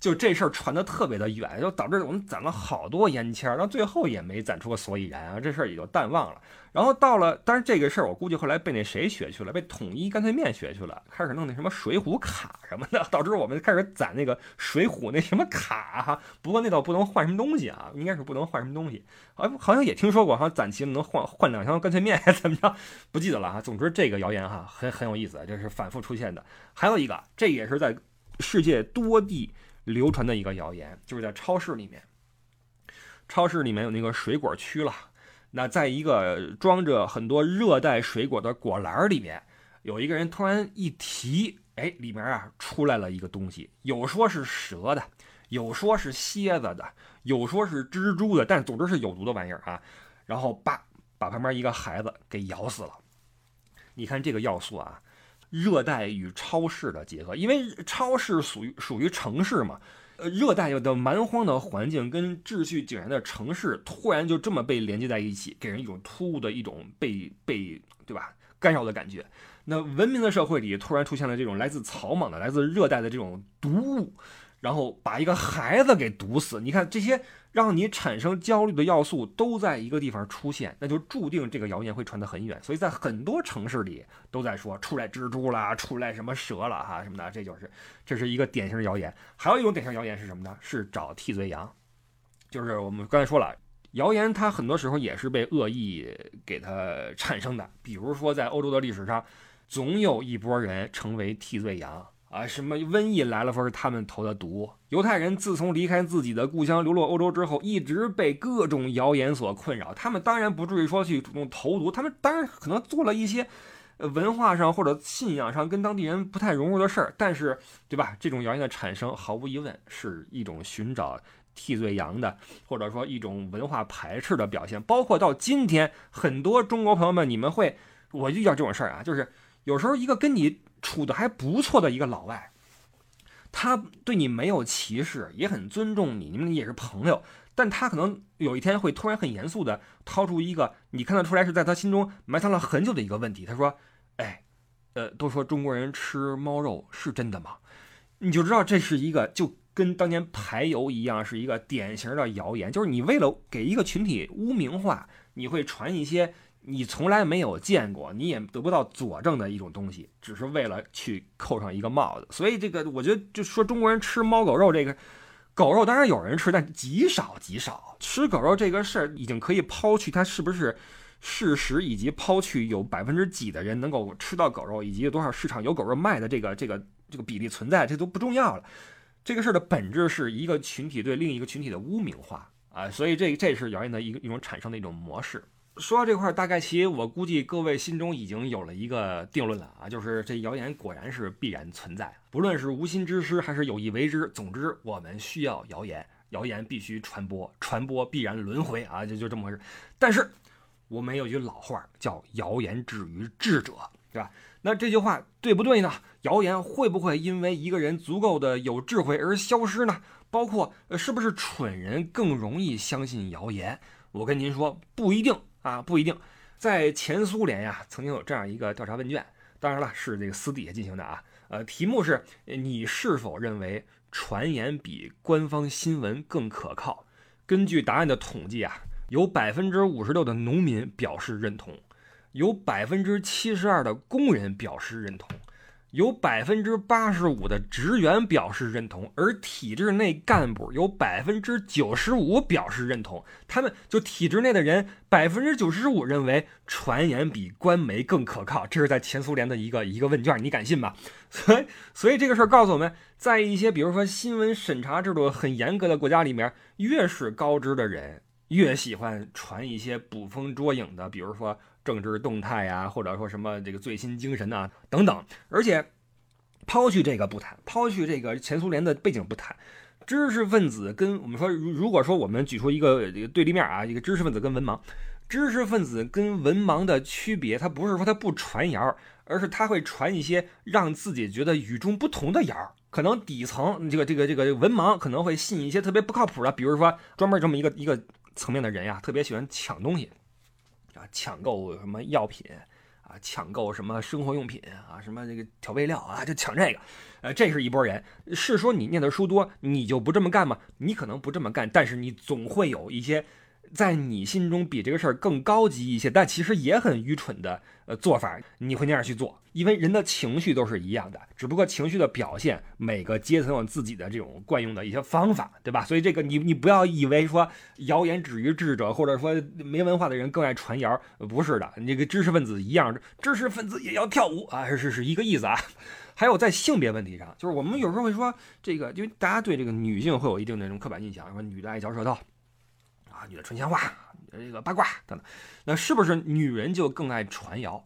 Speaker 1: 就这事儿传的特别的远，就导致我们攒了好多烟签儿，到最后也没攒出个所以然啊，这事儿也就淡忘了。然后到了，但是这个事儿我估计后来被那谁学去了，被统一干脆面学去了，开始弄那什么水浒卡什么的，导致我们开始攒那个水浒那什么卡哈。不过那倒不能换什么东西啊，应该是不能换什么东西。好，好像也听说过，好像攒齐了能换换两箱干脆面，怎么着？不记得了哈。总之这个谣言哈很很有意思，这是反复出现的。还有一个，这也是在世界多地。流传的一个谣言，就是在超市里面，超市里面有那个水果区了。那在一个装着很多热带水果的果篮里面，有一个人突然一提，哎，里面啊出来了一个东西，有说是蛇的，有说是蝎子的，有说是蜘蛛的，但总之是有毒的玩意儿啊。然后叭，把旁边一个孩子给咬死了。你看这个要素啊。热带与超市的结合，因为超市属于属于城市嘛，呃，热带有的蛮荒的环境跟秩序井然的城市突然就这么被连接在一起，给人一种突兀的一种被被对吧干扰的感觉。那文明的社会里突然出现了这种来自草莽的、来自热带的这种毒物。然后把一个孩子给毒死，你看这些让你产生焦虑的要素都在一个地方出现，那就注定这个谣言会传得很远。所以在很多城市里都在说出来蜘蛛啦，出来什么蛇了哈什么的，这就是这是一个典型的谣言。还有一种典型谣言是什么呢？是找替罪羊，就是我们刚才说了，谣言它很多时候也是被恶意给它产生的。比如说在欧洲的历史上，总有一波人成为替罪羊。啊，什么瘟疫来了，说是他们投的毒。犹太人自从离开自己的故乡，流落欧洲之后，一直被各种谣言所困扰。他们当然不至于说去主动投毒，他们当然可能做了一些，文化上或者信仰上跟当地人不太融入的事儿。但是，对吧？这种谣言的产生，毫无疑问是一种寻找替罪羊的，或者说一种文化排斥的表现。包括到今天，很多中国朋友们，你们会，我遇到这种事儿啊，就是有时候一个跟你。处的还不错的一个老外，他对你没有歧视，也很尊重你，你们也是朋友。但他可能有一天会突然很严肃的掏出一个你看得出来是在他心中埋藏了很久的一个问题。他说：“哎，呃，都说中国人吃猫肉是真的吗？”你就知道这是一个就跟当年排油一样，是一个典型的谣言。就是你为了给一个群体污名化，你会传一些。你从来没有见过，你也得不到佐证的一种东西，只是为了去扣上一个帽子。所以这个，我觉得就说中国人吃猫狗肉这个，狗肉当然有人吃，但极少极少。吃狗肉这个事儿已经可以抛去它是不是事实，以及抛去有百分之几的人能够吃到狗肉，以及有多少市场有狗肉卖的这个这个这个比例存在，这都不重要了。这个事儿的本质是一个群体对另一个群体的污名化啊，所以这这是谣言的一个一种产生的一种模式。说到这块儿，大概其我估计各位心中已经有了一个定论了啊，就是这谣言果然是必然存在，不论是无心之失还是有意为之，总之我们需要谣言，谣言必须传播，传播必然轮回啊，就就这么回事。但是我们有句老话叫“谣言止于智者”，对吧？那这句话对不对呢？谣言会不会因为一个人足够的有智慧而消失呢？包括是不是蠢人更容易相信谣言？我跟您说，不一定。啊，不一定，在前苏联呀，曾经有这样一个调查问卷，当然了，是这个私底下进行的啊。呃，题目是你是否认为传言比官方新闻更可靠？根据答案的统计啊，有百分之五十六的农民表示认同，有百分之七十二的工人表示认同。有百分之八十五的职员表示认同，而体制内干部有百分之九十五表示认同。他们就体制内的人，百分之九十五认为传言比官媒更可靠。这是在前苏联的一个一个问卷，你敢信吗？所以，所以这个事儿告诉我们，在一些比如说新闻审查制度很严格的国家里面，越是高知的人，越喜欢传一些捕风捉影的，比如说。政治动态呀，或者说什么这个最新精神呐等等，而且抛去这个不谈，抛去这个前苏联的背景不谈，知识分子跟我们说，如如果说我们举出一个这个对立面啊，一个知识分子跟文盲，知识分子跟文盲的区别，他不是说他不传谣，而是他会传一些让自己觉得与众不同的谣。可能底层这个这个这个文盲可能会信一些特别不靠谱的，比如说专门这么一个一个层面的人呀，特别喜欢抢东西啊，抢购什么药品啊，抢购什么生活用品啊，什么这个调味料啊，就抢这个。呃，这是一波人。是说你念的书多，你就不这么干吗？你可能不这么干，但是你总会有一些。在你心中比这个事儿更高级一些，但其实也很愚蠢的呃做法，你会那样去做？因为人的情绪都是一样的，只不过情绪的表现，每个阶层有自己的这种惯用的一些方法，对吧？所以这个你你不要以为说谣言止于智者，或者说没文化的人更爱传谣，不是的，你这个知识分子一样，知识分子也要跳舞啊，是是一个意思啊。还有在性别问题上，就是我们有时候会说这个，因为大家对这个女性会有一定的这种刻板印象，说女的爱嚼舌头。啊，女的纯闲话，这个八卦等等，那是不是女人就更爱传谣？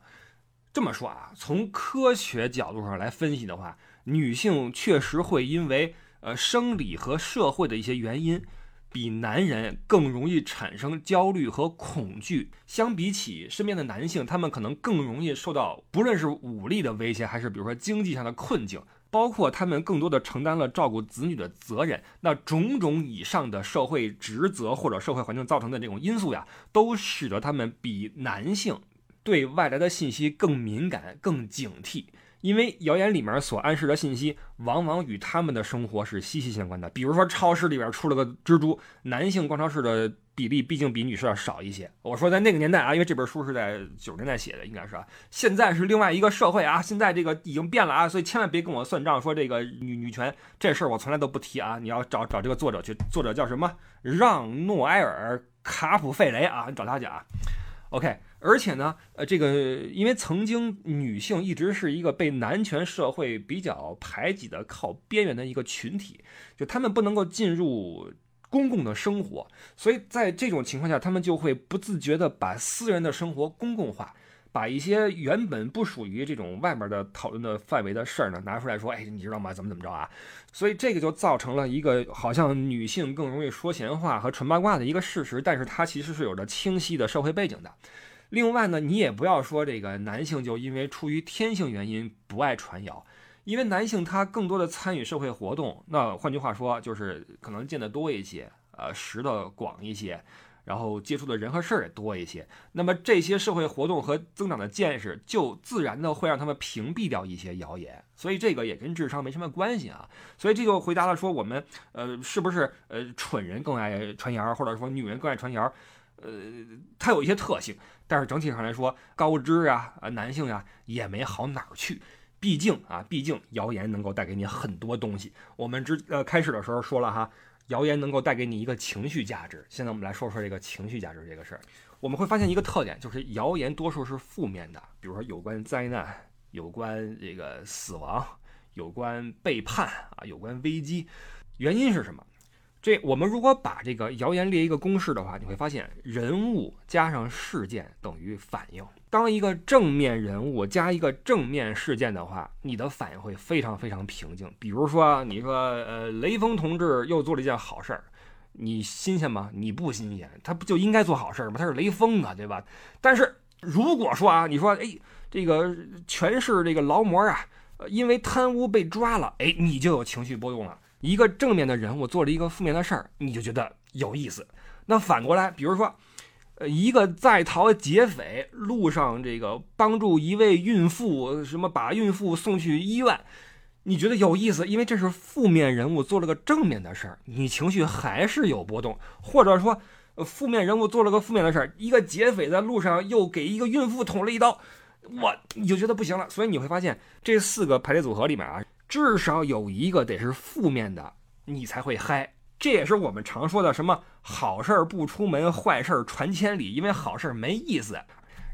Speaker 1: 这么说啊，从科学角度上来分析的话，女性确实会因为呃生理和社会的一些原因，比男人更容易产生焦虑和恐惧。相比起身边的男性，他们可能更容易受到不论是武力的威胁，还是比如说经济上的困境。包括他们更多的承担了照顾子女的责任，那种种以上的社会职责或者社会环境造成的这种因素呀，都使得他们比男性对外来的信息更敏感、更警惕。因为谣言里面所暗示的信息，往往与他们的生活是息息相关的。比如说，超市里边出了个蜘蛛，男性逛超市的比例毕竟比女士要少一些。我说在那个年代啊，因为这本书是在九十年代写的，应该是啊。现在是另外一个社会啊，现在这个已经变了啊，所以千万别跟我算账，说这个女女权这事儿我从来都不提啊。你要找找这个作者去，作者叫什么？让诺埃尔·卡普费雷啊，你找他去啊。OK。而且呢，呃，这个因为曾经女性一直是一个被男权社会比较排挤的、靠边缘的一个群体，就他们不能够进入公共的生活，所以在这种情况下，他们就会不自觉地把私人的生活公共化。把一些原本不属于这种外面的讨论的范围的事儿呢拿出来说，哎，你知道吗？怎么怎么着啊？所以这个就造成了一个好像女性更容易说闲话和传八卦的一个事实，但是它其实是有着清晰的社会背景的。另外呢，你也不要说这个男性就因为出于天性原因不爱传谣，因为男性他更多的参与社会活动，那换句话说就是可能见得多一些，呃，识的广一些。然后接触的人和事儿也多一些，那么这些社会活动和增长的见识，就自然的会让他们屏蔽掉一些谣言，所以这个也跟智商没什么关系啊。所以这就回答了说我们呃是不是呃蠢人更爱传谣，或者说女人更爱传谣？呃，它有一些特性，但是整体上来说，高知啊啊男性呀也没好哪儿去，毕竟啊毕竟谣言能够带给你很多东西。我们之呃开始的时候说了哈。谣言能够带给你一个情绪价值。现在我们来说说这个情绪价值这个事儿。我们会发现一个特点，就是谣言多数是负面的，比如说有关灾难、有关这个死亡、有关背叛啊、有关危机。原因是什么？这我们如果把这个谣言列一个公式的话，你会发现人物加上事件等于反应。当一个正面人物加一个正面事件的话，你的反应会非常非常平静。比如说，你说，呃，雷锋同志又做了一件好事儿，你新鲜吗？你不新鲜，他不就应该做好事儿吗？他是雷锋啊，对吧？但是如果说啊，你说，哎，这个全市这个劳模啊，因为贪污被抓了，哎，你就有情绪波动了。一个正面的人物做了一个负面的事儿，你就觉得有意思。那反过来，比如说。一个在逃劫匪路上，这个帮助一位孕妇，什么把孕妇送去医院，你觉得有意思？因为这是负面人物做了个正面的事儿，你情绪还是有波动。或者说，负面人物做了个负面的事儿，一个劫匪在路上又给一个孕妇捅了一刀，我你就觉得不行了。所以你会发现，这四个排列组合里面啊，至少有一个得是负面的，你才会嗨。这也是我们常说的什么好事儿不出门，坏事儿传千里，因为好事儿没意思。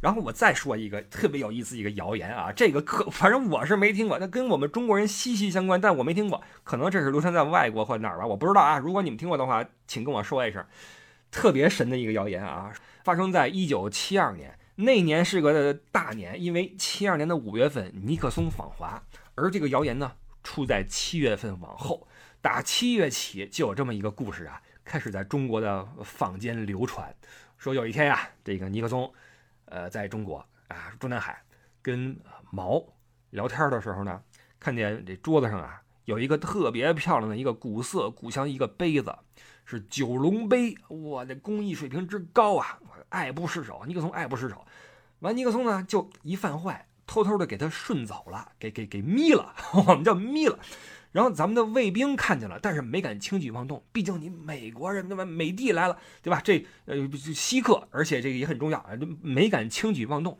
Speaker 1: 然后我再说一个特别有意思一个谣言啊，这个可反正我是没听过，那跟我们中国人息息相关，但我没听过，可能这是流传在外国或哪儿吧，我不知道啊。如果你们听过的话，请跟我说一声。特别神的一个谣言啊，发生在一九七二年，那年是个大年，因为七二年的五月份尼克松访华，而这个谣言呢出在七月份往后。打七月起，就有这么一个故事啊，开始在中国的坊间流传。说有一天呀，这个尼克松，呃，在中国啊，中南海跟毛聊天的时候呢，看见这桌子上啊有一个特别漂亮的一个古色古香一个杯子，是九龙杯，哇，这工艺水平之高啊，爱不释手。尼克松爱不释手，完尼克松呢就一犯坏，偷偷的给他顺走了，给给给眯了，我们叫眯了。然后咱们的卫兵看见了，但是没敢轻举妄动，毕竟你美国人对吧？美帝来了，对吧？这呃稀客，而且这个也很重要啊，没敢轻举妄动。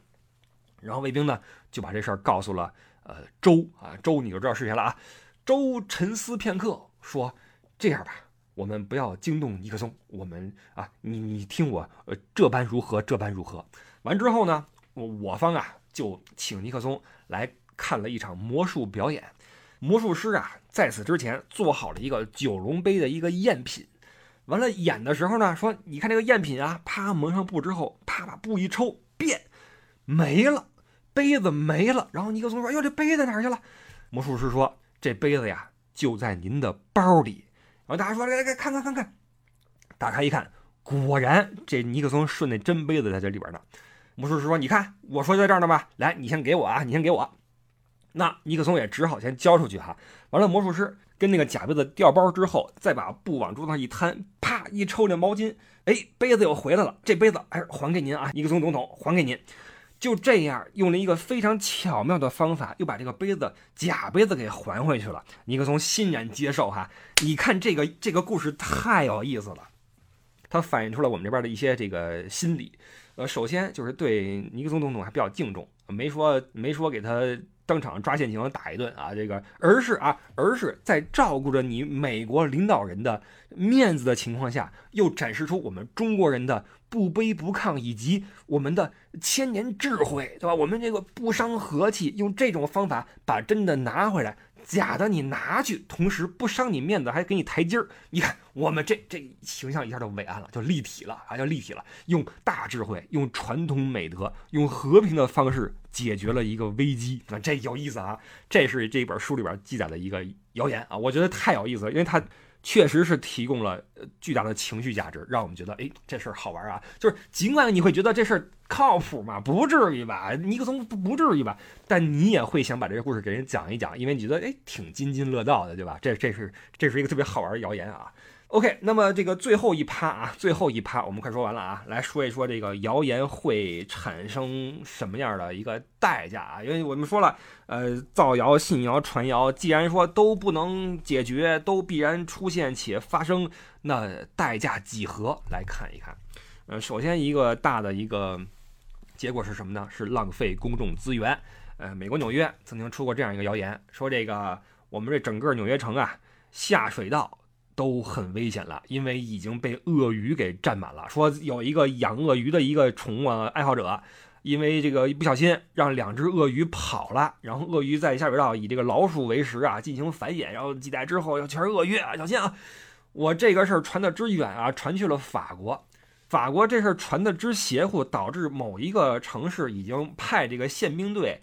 Speaker 1: 然后卫兵呢就把这事儿告诉了呃周啊，周你就知道是谁了啊。周沉思片刻，说这样吧，我们不要惊动尼克松，我们啊，你你听我呃这般如何，这般如何。完之后呢，我我方啊就请尼克松来看了一场魔术表演。魔术师啊，在此之前做好了一个九龙杯的一个赝品，完了演的时候呢，说你看这个赝品啊，啪蒙上布之后，啪把布一抽，变没了，杯子没了。然后尼克松说：“哎呦，这杯子哪去了？”魔术师说：“这杯子呀，就在您的包里。”然后大家说：“来来来，看看看看。”打开一看，果然这尼克松顺那真杯子在这里边呢。魔术师说：“你看，我说在这儿呢吧？来，你先给我啊，你先给我。”那尼克松也只好先交出去哈。完了，魔术师跟那个假杯子调包之后，再把布往桌子上一摊，啪一抽那毛巾，哎，杯子又回来了。这杯子哎，还给您啊，尼克松总统，还给您。就这样，用了一个非常巧妙的方法，又把这个杯子假杯子给还回去了。尼克松欣然接受哈。你看这个这个故事太有意思了，它反映出了我们这边的一些这个心理。呃，首先就是对尼克松总统还比较敬重，没说没说给他。当场抓现行打一顿啊！这个，而是啊，而是在照顾着你美国领导人的面子的情况下，又展示出我们中国人的不卑不亢以及我们的千年智慧，对吧？我们这个不伤和气，用这种方法把真的拿回来。假的你拿去，同时不伤你面子，还给你台阶儿。你看我们这这形象一下就伟岸了，就立体了啊，就立体了。用大智慧，用传统美德，用和平的方式解决了一个危机。那这有意思啊！这是这本书里边记载的一个谣言啊，我觉得太有意思了，因为它。确实是提供了巨大的情绪价值，让我们觉得，哎，这事儿好玩啊！就是尽管你会觉得这事儿靠谱吗？不至于吧，尼克松不不至于吧？但你也会想把这个故事给人讲一讲，因为你觉得，哎，挺津津乐道的，对吧？这这是这是一个特别好玩的谣言啊。OK，那么这个最后一趴啊，最后一趴我们快说完了啊，来说一说这个谣言会产生什么样的一个代价啊？因为我们说了，呃，造谣、信谣、传谣，既然说都不能解决，都必然出现且发生，那代价几何？来看一看。呃，首先一个大的一个结果是什么呢？是浪费公众资源。呃，美国纽约曾经出过这样一个谣言，说这个我们这整个纽约城啊，下水道。都很危险了，因为已经被鳄鱼给占满了。说有一个养鳄鱼的一个宠物爱好者，因为这个一不小心让两只鳄鱼跑了，然后鳄鱼在下水道以这个老鼠为食啊，进行繁衍，然后几代之后要全是鳄鱼啊，小心啊！我这个事儿传的之远啊，传去了法国，法国这事儿传的之邪乎，导致某一个城市已经派这个宪兵队。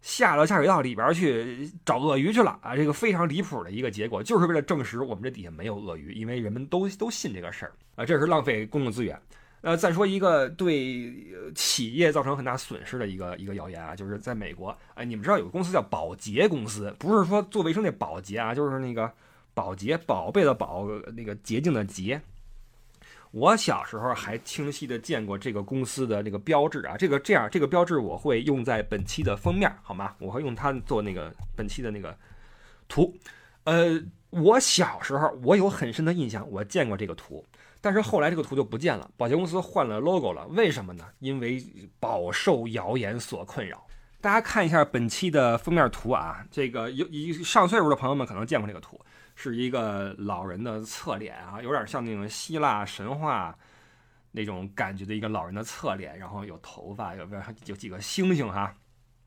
Speaker 1: 下了下水道里边去找鳄鱼去了啊！这个非常离谱的一个结果，就是为了证实我们这底下没有鳄鱼，因为人们都都信这个事儿啊，这是浪费公共资源。呃，再说一个对企业造成很大损失的一个一个谣言啊，就是在美国，哎，你们知道有个公司叫宝洁公司，不是说做卫生那保洁啊，就是那个保洁，宝贝的宝，那个洁净的洁。我小时候还清晰的见过这个公司的这个标志啊，这个这样这个标志我会用在本期的封面，好吗？我会用它做那个本期的那个图。呃，我小时候我有很深的印象，我见过这个图，但是后来这个图就不见了，保洁公司换了 logo 了，为什么呢？因为饱受谣言所困扰。大家看一下本期的封面图啊，这个有上岁数的朋友们可能见过这个图。是一个老人的侧脸啊，有点像那种希腊神话那种感觉的一个老人的侧脸，然后有头发，有边有几个星星哈，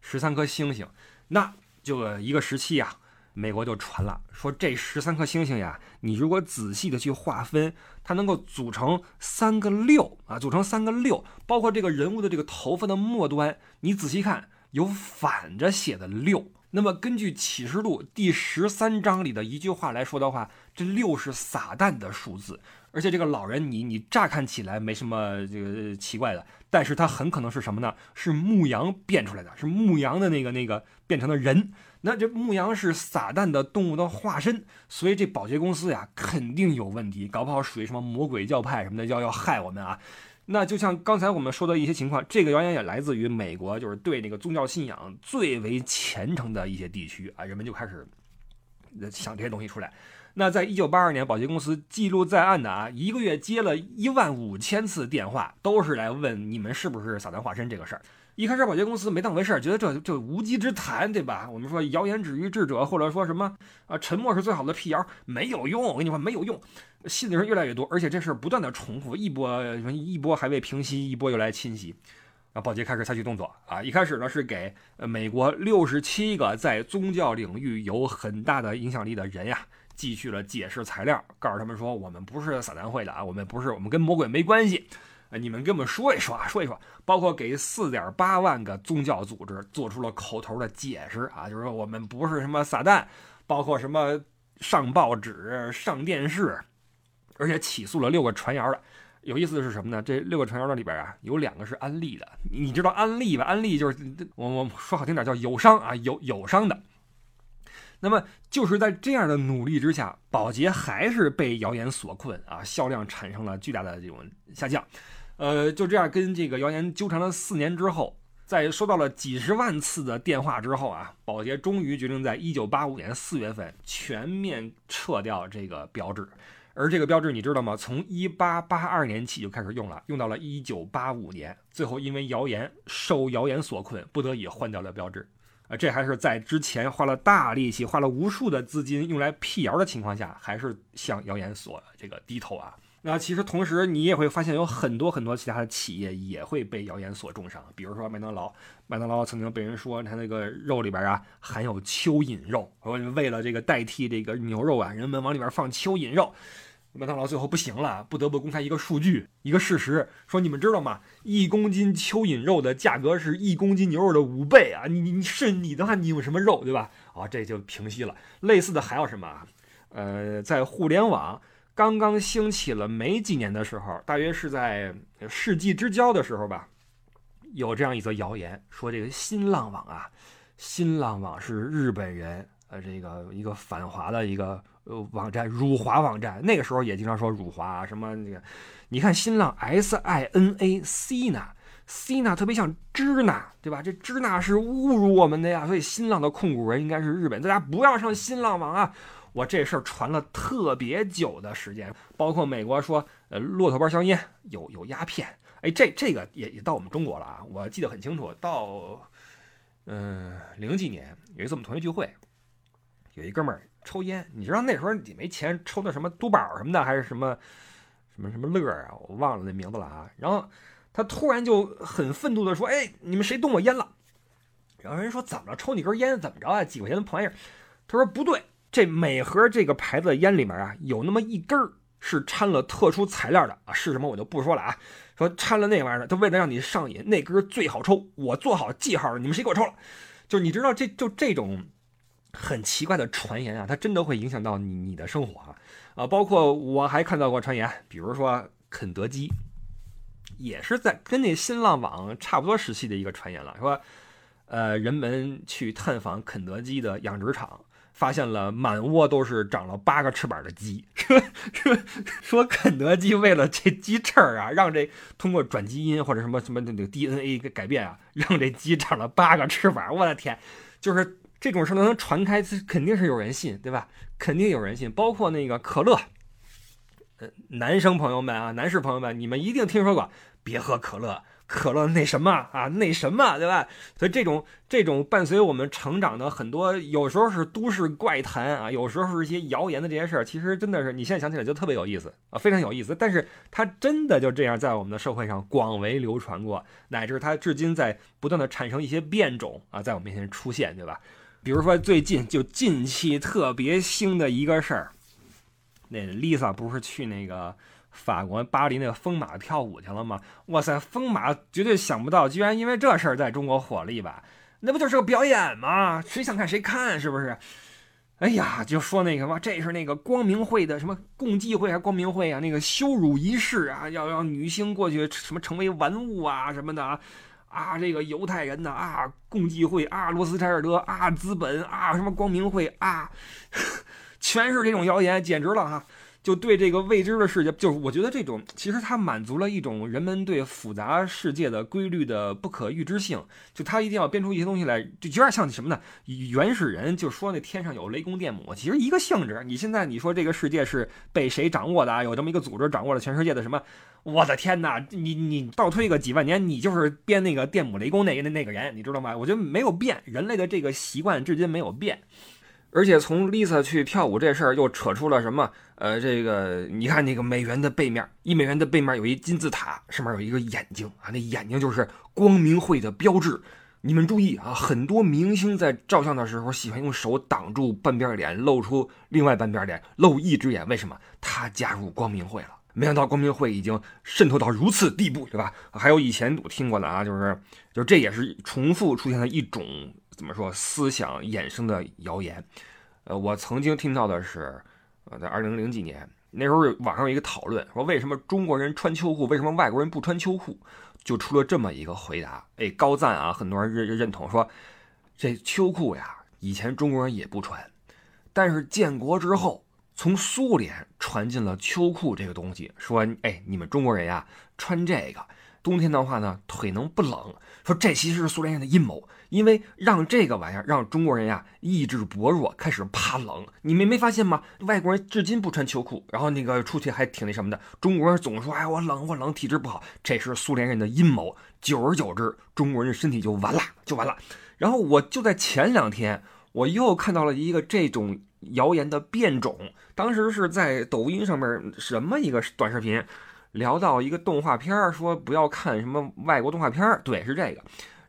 Speaker 1: 十三颗星星。那就一个时期呀，美国就传了说这十三颗星星呀，你如果仔细的去划分，它能够组成三个六啊，组成三个六，包括这个人物的这个头发的末端，你仔细看有反着写的六。那么根据启示录第十三章里的一句话来说的话，这六是撒旦的数字。而且这个老人，你你乍看起来没什么这个奇怪的，但是他很可能是什么呢？是牧羊变出来的，是牧羊的那个那个变成的人。那这牧羊是撒旦的动物的化身，所以这保洁公司呀肯定有问题，搞不好属于什么魔鬼教派什么的，要要害我们啊。那就像刚才我们说的一些情况，这个谣言也来自于美国，就是对那个宗教信仰最为虔诚的一些地区啊，人们就开始想这些东西出来。那在一九八二年，保洁公司记录在案的啊，一个月接了一万五千次电话，都是来问你们是不是撒旦化身这个事儿。一开始保洁公司没当回事儿，觉得这这无稽之谈，对吧？我们说谣言止于智者，或者说什么啊，沉默是最好的辟谣，没有用。我跟你说没有用，信的人越来越多，而且这事儿不断的重复，一波一波还未平息，一波又来侵袭。啊，保洁开始采取动作啊，一开始呢是给美国六十七个在宗教领域有很大的影响力的人呀。继续了解释材料，告诉他们说我们不是撒旦会的啊，我们不是，我们跟魔鬼没关系，你们跟我们说一说啊，说一说，包括给四点八万个宗教组织做出了口头的解释啊，就是说我们不是什么撒旦，包括什么上报纸、上电视，而且起诉了六个传谣的。有意思的是什么呢？这六个传谣的里边啊，有两个是安利的，你知道安利吧？安利就是我我说好听点叫友商啊，友友商的。那么就是在这样的努力之下，宝洁还是被谣言所困啊，销量产生了巨大的这种下降。呃，就这样跟这个谣言纠缠了四年之后，在收到了几十万次的电话之后啊，宝洁终于决定在一九八五年四月份全面撤掉这个标志。而这个标志你知道吗？从一八八二年起就开始用了，用到了一九八五年，最后因为谣言受谣言所困，不得已换掉了标志。啊，这还是在之前花了大力气、花了无数的资金用来辟谣的情况下，还是向谣言所这个低头啊。那其实同时你也会发现，有很多很多其他的企业也会被谣言所重伤。比如说麦当劳，麦当劳曾经被人说它那个肉里边啊含有蚯蚓肉，说为了这个代替这个牛肉啊，人们往里边放蚯蚓肉。麦当劳最后不行了，不得不公开一个数据，一个事实，说你们知道吗？一公斤蚯蚓肉的价格是一公斤牛肉的五倍啊！你你是你的话，你有什么肉，对吧？啊，这就平息了。类似的还有什么？呃，在互联网刚刚兴起了没几年的时候，大约是在世纪之交的时候吧，有这样一则谣言，说这个新浪网啊，新浪网是日本人呃这个一个反华的一个。呃，网站辱华网站，那个时候也经常说辱华啊，什么那个，你看新浪 S I N A C 呢，C 呢特别像支那，对吧？这支那是侮辱我们的呀，所以新浪的控股人应该是日本，大家不要上新浪网啊！我这事儿传了特别久的时间，包括美国说，呃，骆驼牌香烟有有鸦片，哎，这这个也也到我们中国了啊！我记得很清楚，到嗯零几年有一次我们同学聚会，有一哥们儿。抽烟，你知道那时候你没钱抽那什么都宝什么的，还是什么什么什么乐啊？我忘了那名字了啊。然后他突然就很愤怒的说：“哎，你们谁动我烟了？”然后人说：“怎么了？抽你根烟怎么着啊？几块钱的破玩意儿？”他说：“不对，这每盒这个牌子的烟里面啊，有那么一根儿是掺了特殊材料的啊，是什么我就不说了啊。说掺了那玩意儿，他为了让你上瘾，那根最好抽，我做好记号了，你们谁给我抽了？就你知道这就这种。”很奇怪的传言啊，它真的会影响到你你的生活啊，啊，包括我还看到过传言，比如说肯德基，也是在跟那新浪网差不多时期的一个传言了，说，呃，人们去探访肯德基的养殖场，发现了满窝都是长了八个翅膀的鸡，说说说肯德基为了这鸡翅啊，让这通过转基因或者什么什么那个 DNA 给改变啊，让这鸡长了八个翅膀，我的天，就是。这种事能传开，肯定是有人信，对吧？肯定有人信。包括那个可乐，呃，男生朋友们啊，男士朋友们，你们一定听说过，别喝可乐，可乐那什么啊，那什么，对吧？所以这种这种伴随我们成长的很多，有时候是都市怪谈啊，有时候是一些谣言的这些事儿，其实真的是你现在想起来就特别有意思啊，非常有意思。但是它真的就这样在我们的社会上广为流传过，乃至它至今在不断的产生一些变种啊，在我们面前出现，对吧？比如说最近就近期特别兴的一个事儿，那 Lisa 不是去那个法国巴黎那个疯马跳舞去了吗？哇塞，疯马绝对想不到，居然因为这事儿在中国火了一把。那不就是个表演吗？谁想看谁看，是不是？哎呀，就说那个嘛，这是那个光明会的什么共济会还是光明会啊？那个羞辱仪式啊，要让女星过去什么成为玩物啊什么的啊啊！这个犹太人呢啊，共济会啊，罗斯柴尔德啊，资本啊，什么光明会啊，全是这种谣言，简直了哈！就对这个未知的世界，就是我觉得这种其实它满足了一种人们对复杂世界的规律的不可预知性。就它一定要编出一些东西来，就有点像什么呢？原始人就说那天上有雷公电母，其实一个性质。你现在你说这个世界是被谁掌握的啊？有这么一个组织掌握了全世界的什么？我的天哪！你你倒推个几万年，你就是编那个电母雷公那那那个人，你知道吗？我觉得没有变，人类的这个习惯至今没有变。而且从 Lisa 去跳舞这事儿又扯出了什么？呃，这个你看那个美元的背面，一美元的背面有一金字塔，上面有一个眼睛啊，那眼睛就是光明会的标志。你们注意啊，很多明星在照相的时候喜欢用手挡住半边脸，露出另外半边脸，露一只眼。为什么？他加入光明会了。没想到光明会已经渗透到如此地步，对吧？还有以前我听过的啊，就是就这也是重复出现的一种。怎么说？思想衍生的谣言，呃，我曾经听到的是，呃，在二零零几年那时候，网上有一个讨论，说为什么中国人穿秋裤，为什么外国人不穿秋裤？就出了这么一个回答，哎，高赞啊！很多人认认同说，这秋裤呀，以前中国人也不穿，但是建国之后，从苏联传进了秋裤这个东西，说，哎，你们中国人呀，穿这个。冬天的话呢，腿能不冷？说这其实是苏联人的阴谋，因为让这个玩意儿让中国人呀意志薄弱，开始怕冷。你们没发现吗？外国人至今不穿秋裤，然后那个出去还挺那什么的。中国人总说哎我冷我冷，体质不好，这是苏联人的阴谋。久而久之，中国人的身体就完了就完了。然后我就在前两天，我又看到了一个这种谣言的变种，当时是在抖音上面什么一个短视频。聊到一个动画片，说不要看什么外国动画片，对，是这个。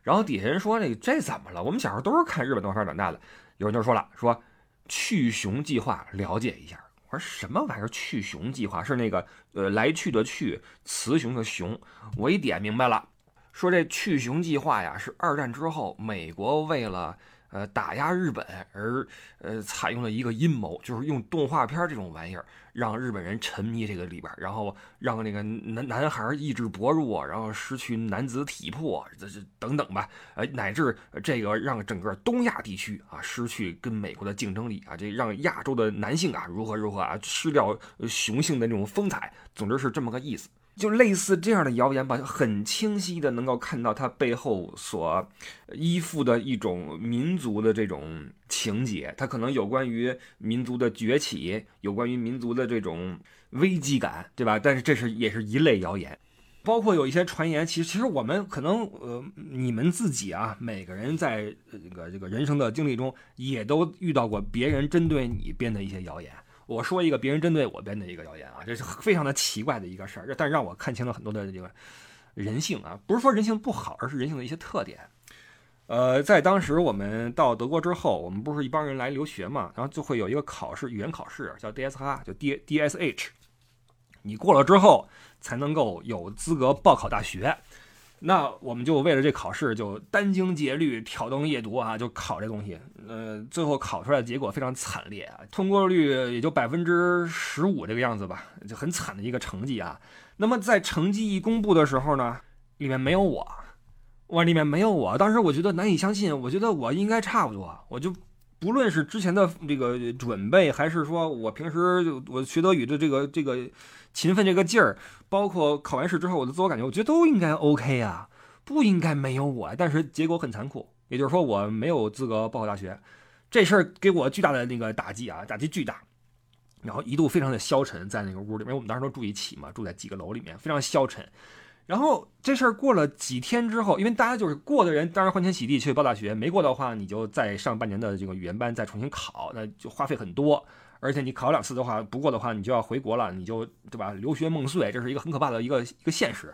Speaker 1: 然后底下人说这这怎么了？我们小时候都是看日本动画片长大的。有人就说了，说去熊计划了解一下。我说什么玩意儿？去熊计划是那个呃来去的去，雌雄的雄。我一点明白了，说这去熊计划呀，是二战之后美国为了。呃，打压日本而呃采用了一个阴谋，就是用动画片这种玩意儿让日本人沉迷这个里边，然后让那个男男孩意志薄弱，然后失去男子体魄，这这等等吧，呃，乃至这个让整个东亚地区啊失去跟美国的竞争力啊，这让亚洲的男性啊如何如何啊失掉雄性的那种风采，总之是这么个意思。就类似这样的谣言吧，很清晰的能够看到它背后所依附的一种民族的这种情节，它可能有关于民族的崛起，有关于民族的这种危机感，对吧？但是这是也是一类谣言，包括有一些传言，其实其实我们可能呃，你们自己啊，每个人在这个这个人生的经历中，也都遇到过别人针对你编的一些谣言。我说一个别人针对我编的一个谣言啊，这是非常的奇怪的一个事儿，但让我看清了很多的这个人性啊，不是说人性不好，而是人性的一些特点。呃，在当时我们到德国之后，我们不是一帮人来留学嘛，然后就会有一个考试，语言考试叫 DSH，就 D DSH，你过了之后才能够有资格报考大学。那我们就为了这考试，就殚精竭虑、挑灯夜读啊，就考这东西。呃，最后考出来的结果非常惨烈啊，通过率也就百分之十五这个样子吧，就很惨的一个成绩啊。那么在成绩一公布的时候呢，里面没有我，我里面没有我。当时我觉得难以相信，我觉得我应该差不多，我就。不论是之前的这个准备，还是说我平时我学德语的这个这个勤奋这个劲儿，包括考完试之后我的自我感觉，我觉得都应该 OK 啊，不应该没有我。但是结果很残酷，也就是说我没有资格报考大学，这事儿给我巨大的那个打击啊，打击巨大，然后一度非常的消沉，在那个屋里面，我们当时都住一起嘛，住在几个楼里面，非常消沉。然后这事儿过了几天之后，因为大家就是过的人，当然欢天喜地去报大学；没过的话，你就再上半年的这个语言班，再重新考，那就花费很多。而且你考两次的话，不过的话，你就要回国了，你就对吧？留学梦碎，这是一个很可怕的一个一个现实。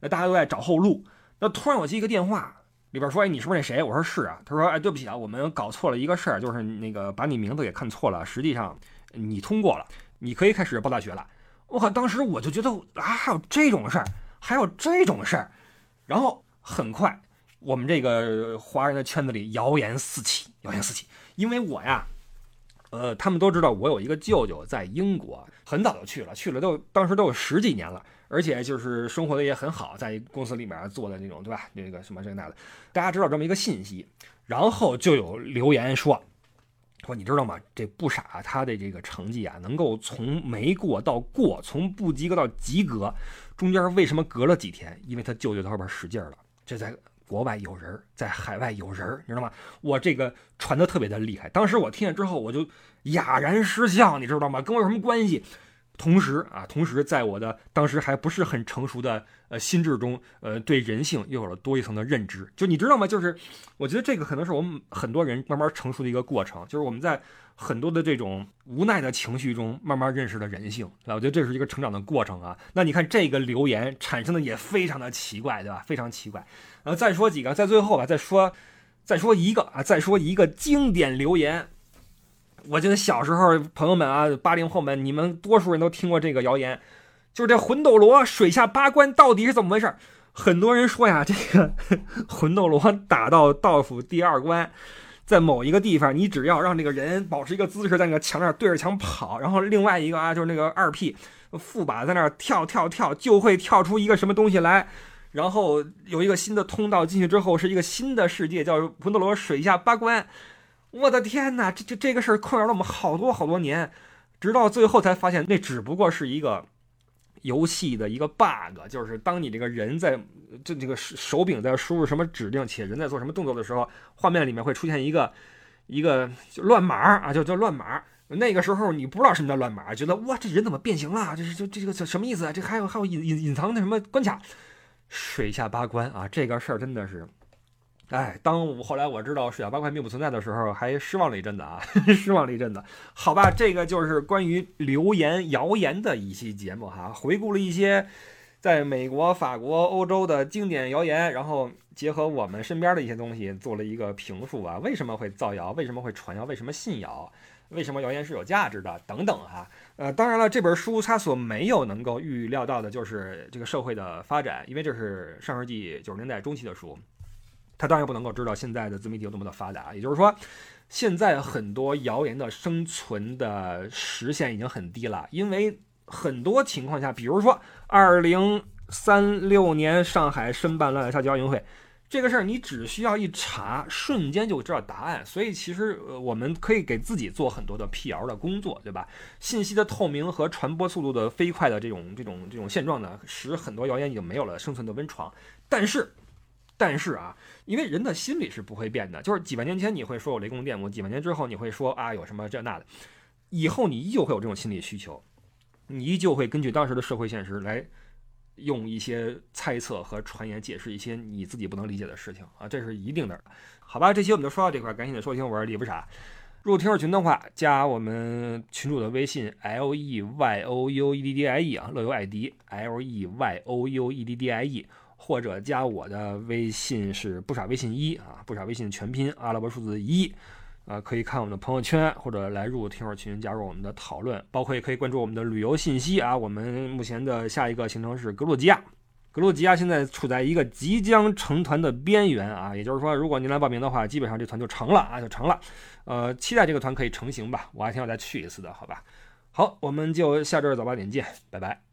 Speaker 1: 那大家都在找后路。那突然我接一个电话，里边说：“哎，你是不是那谁？”我说：“是啊。”他说：“哎，对不起啊，我们搞错了一个事儿，就是那个把你名字给看错了。实际上你通过了，你可以开始报大学了。”我靠！当时我就觉得啊，还有这种事儿。还有这种事儿，然后很快我们这个华人的圈子里谣言四起，谣言四起。因为我呀，呃，他们都知道我有一个舅舅在英国，很早就去了，去了都当时都有十几年了，而且就是生活的也很好，在公司里面做的那种，对吧？那个什么这那的，大家知道这么一个信息，然后就有留言说。说你知道吗？这不傻，他的这个成绩啊，能够从没过到过，从不及格到及格，中间为什么隔了几天？因为他舅舅在后边使劲了。这在国外有人，在海外有人，你知道吗？我这个传的特别的厉害。当时我听见之后，我就哑然失笑，你知道吗？跟我有什么关系？同时啊，同时在我的当时还不是很成熟的呃心智中，呃，对人性又有了多一层的认知。就你知道吗？就是我觉得这个可能是我们很多人慢慢成熟的一个过程，就是我们在很多的这种无奈的情绪中慢慢认识了人性。啊，我觉得这是一个成长的过程啊。那你看这个留言产生的也非常的奇怪，对吧？非常奇怪。然后再说几个，在最后吧，再说再说一个啊，再说一个经典留言。我记得小时候，朋友们啊，八零后们，你们多数人都听过这个谣言，就是这魂斗罗水下八关到底是怎么回事？很多人说呀，这个 魂斗罗打到道府第二关，在某一个地方，你只要让这个人保持一个姿势，在那个墙那对着墙跑，然后另外一个啊，就是那个二 P 副把在那儿跳跳跳，就会跳出一个什么东西来，然后有一个新的通道进去之后，是一个新的世界，叫魂斗罗水下八关。我的天哪，这这这个事儿困扰了我们好多好多年，直到最后才发现，那只不过是一个游戏的一个 bug，就是当你这个人在这这个手柄在输入什么指令，且人在做什么动作的时候，画面里面会出现一个一个乱码啊，就叫乱码。那个时候你不知道什么叫乱码，觉得哇，这人怎么变形了？这是就这个什么意思啊？这还有还有隐隐隐藏的什么关卡？水下八关啊，这个事儿真的是。哎，当我后来我知道水下八关并不存在的时候，还失望了一阵子啊，失望了一阵子。好吧，这个就是关于流言谣言的一期节目哈，回顾了一些在美国、法国、欧洲的经典谣言，然后结合我们身边的一些东西做了一个评述啊，为什么会造谣？为什么会传谣？为什么信谣？为什么谣言是有价值的？等等哈。呃，当然了，这本书它所没有能够预料到的就是这个社会的发展，因为这是上世纪九十年代中期的书。他当然不能够知道现在的自媒体有多么的发达，也就是说，现在很多谣言的生存的时限已经很低了，因为很多情况下，比如说二零三六年上海申办乱七八奥运会这个事儿，你只需要一查，瞬间就知道答案。所以其实呃我们可以给自己做很多的辟谣的工作，对吧？信息的透明和传播速度的飞快的这种这种这种现状呢，使很多谣言已经没有了生存的温床。但是，但是啊。因为人的心理是不会变的，就是几万年前你会说有雷公电母，几万年之后你会说啊有什么这那的，以后你依旧会有这种心理需求，你依旧会根据当时的社会现实来用一些猜测和传言解释一些你自己不能理解的事情啊，这是一定的。好吧，这期我们就说到这块，感谢你的收听，我是李不傻。入听友群的话，加我们群主的微信 l e y o u e d d i e 啊，乐游艾迪 l e y o u e d d i e。或者加我的微信是不傻微信一啊，不傻微信全拼阿拉伯数字一，啊，可以看我们的朋友圈，或者来入听友群加入我们的讨论，包括也可以关注我们的旅游信息啊。我们目前的下一个行程是格鲁吉亚，格鲁吉亚现在处在一个即将成团的边缘啊，也就是说，如果您来报名的话，基本上这团就成了啊，就成了。呃，期待这个团可以成型吧，我还挺想再去一次的，好吧。好，我们就下周早八点见，拜拜。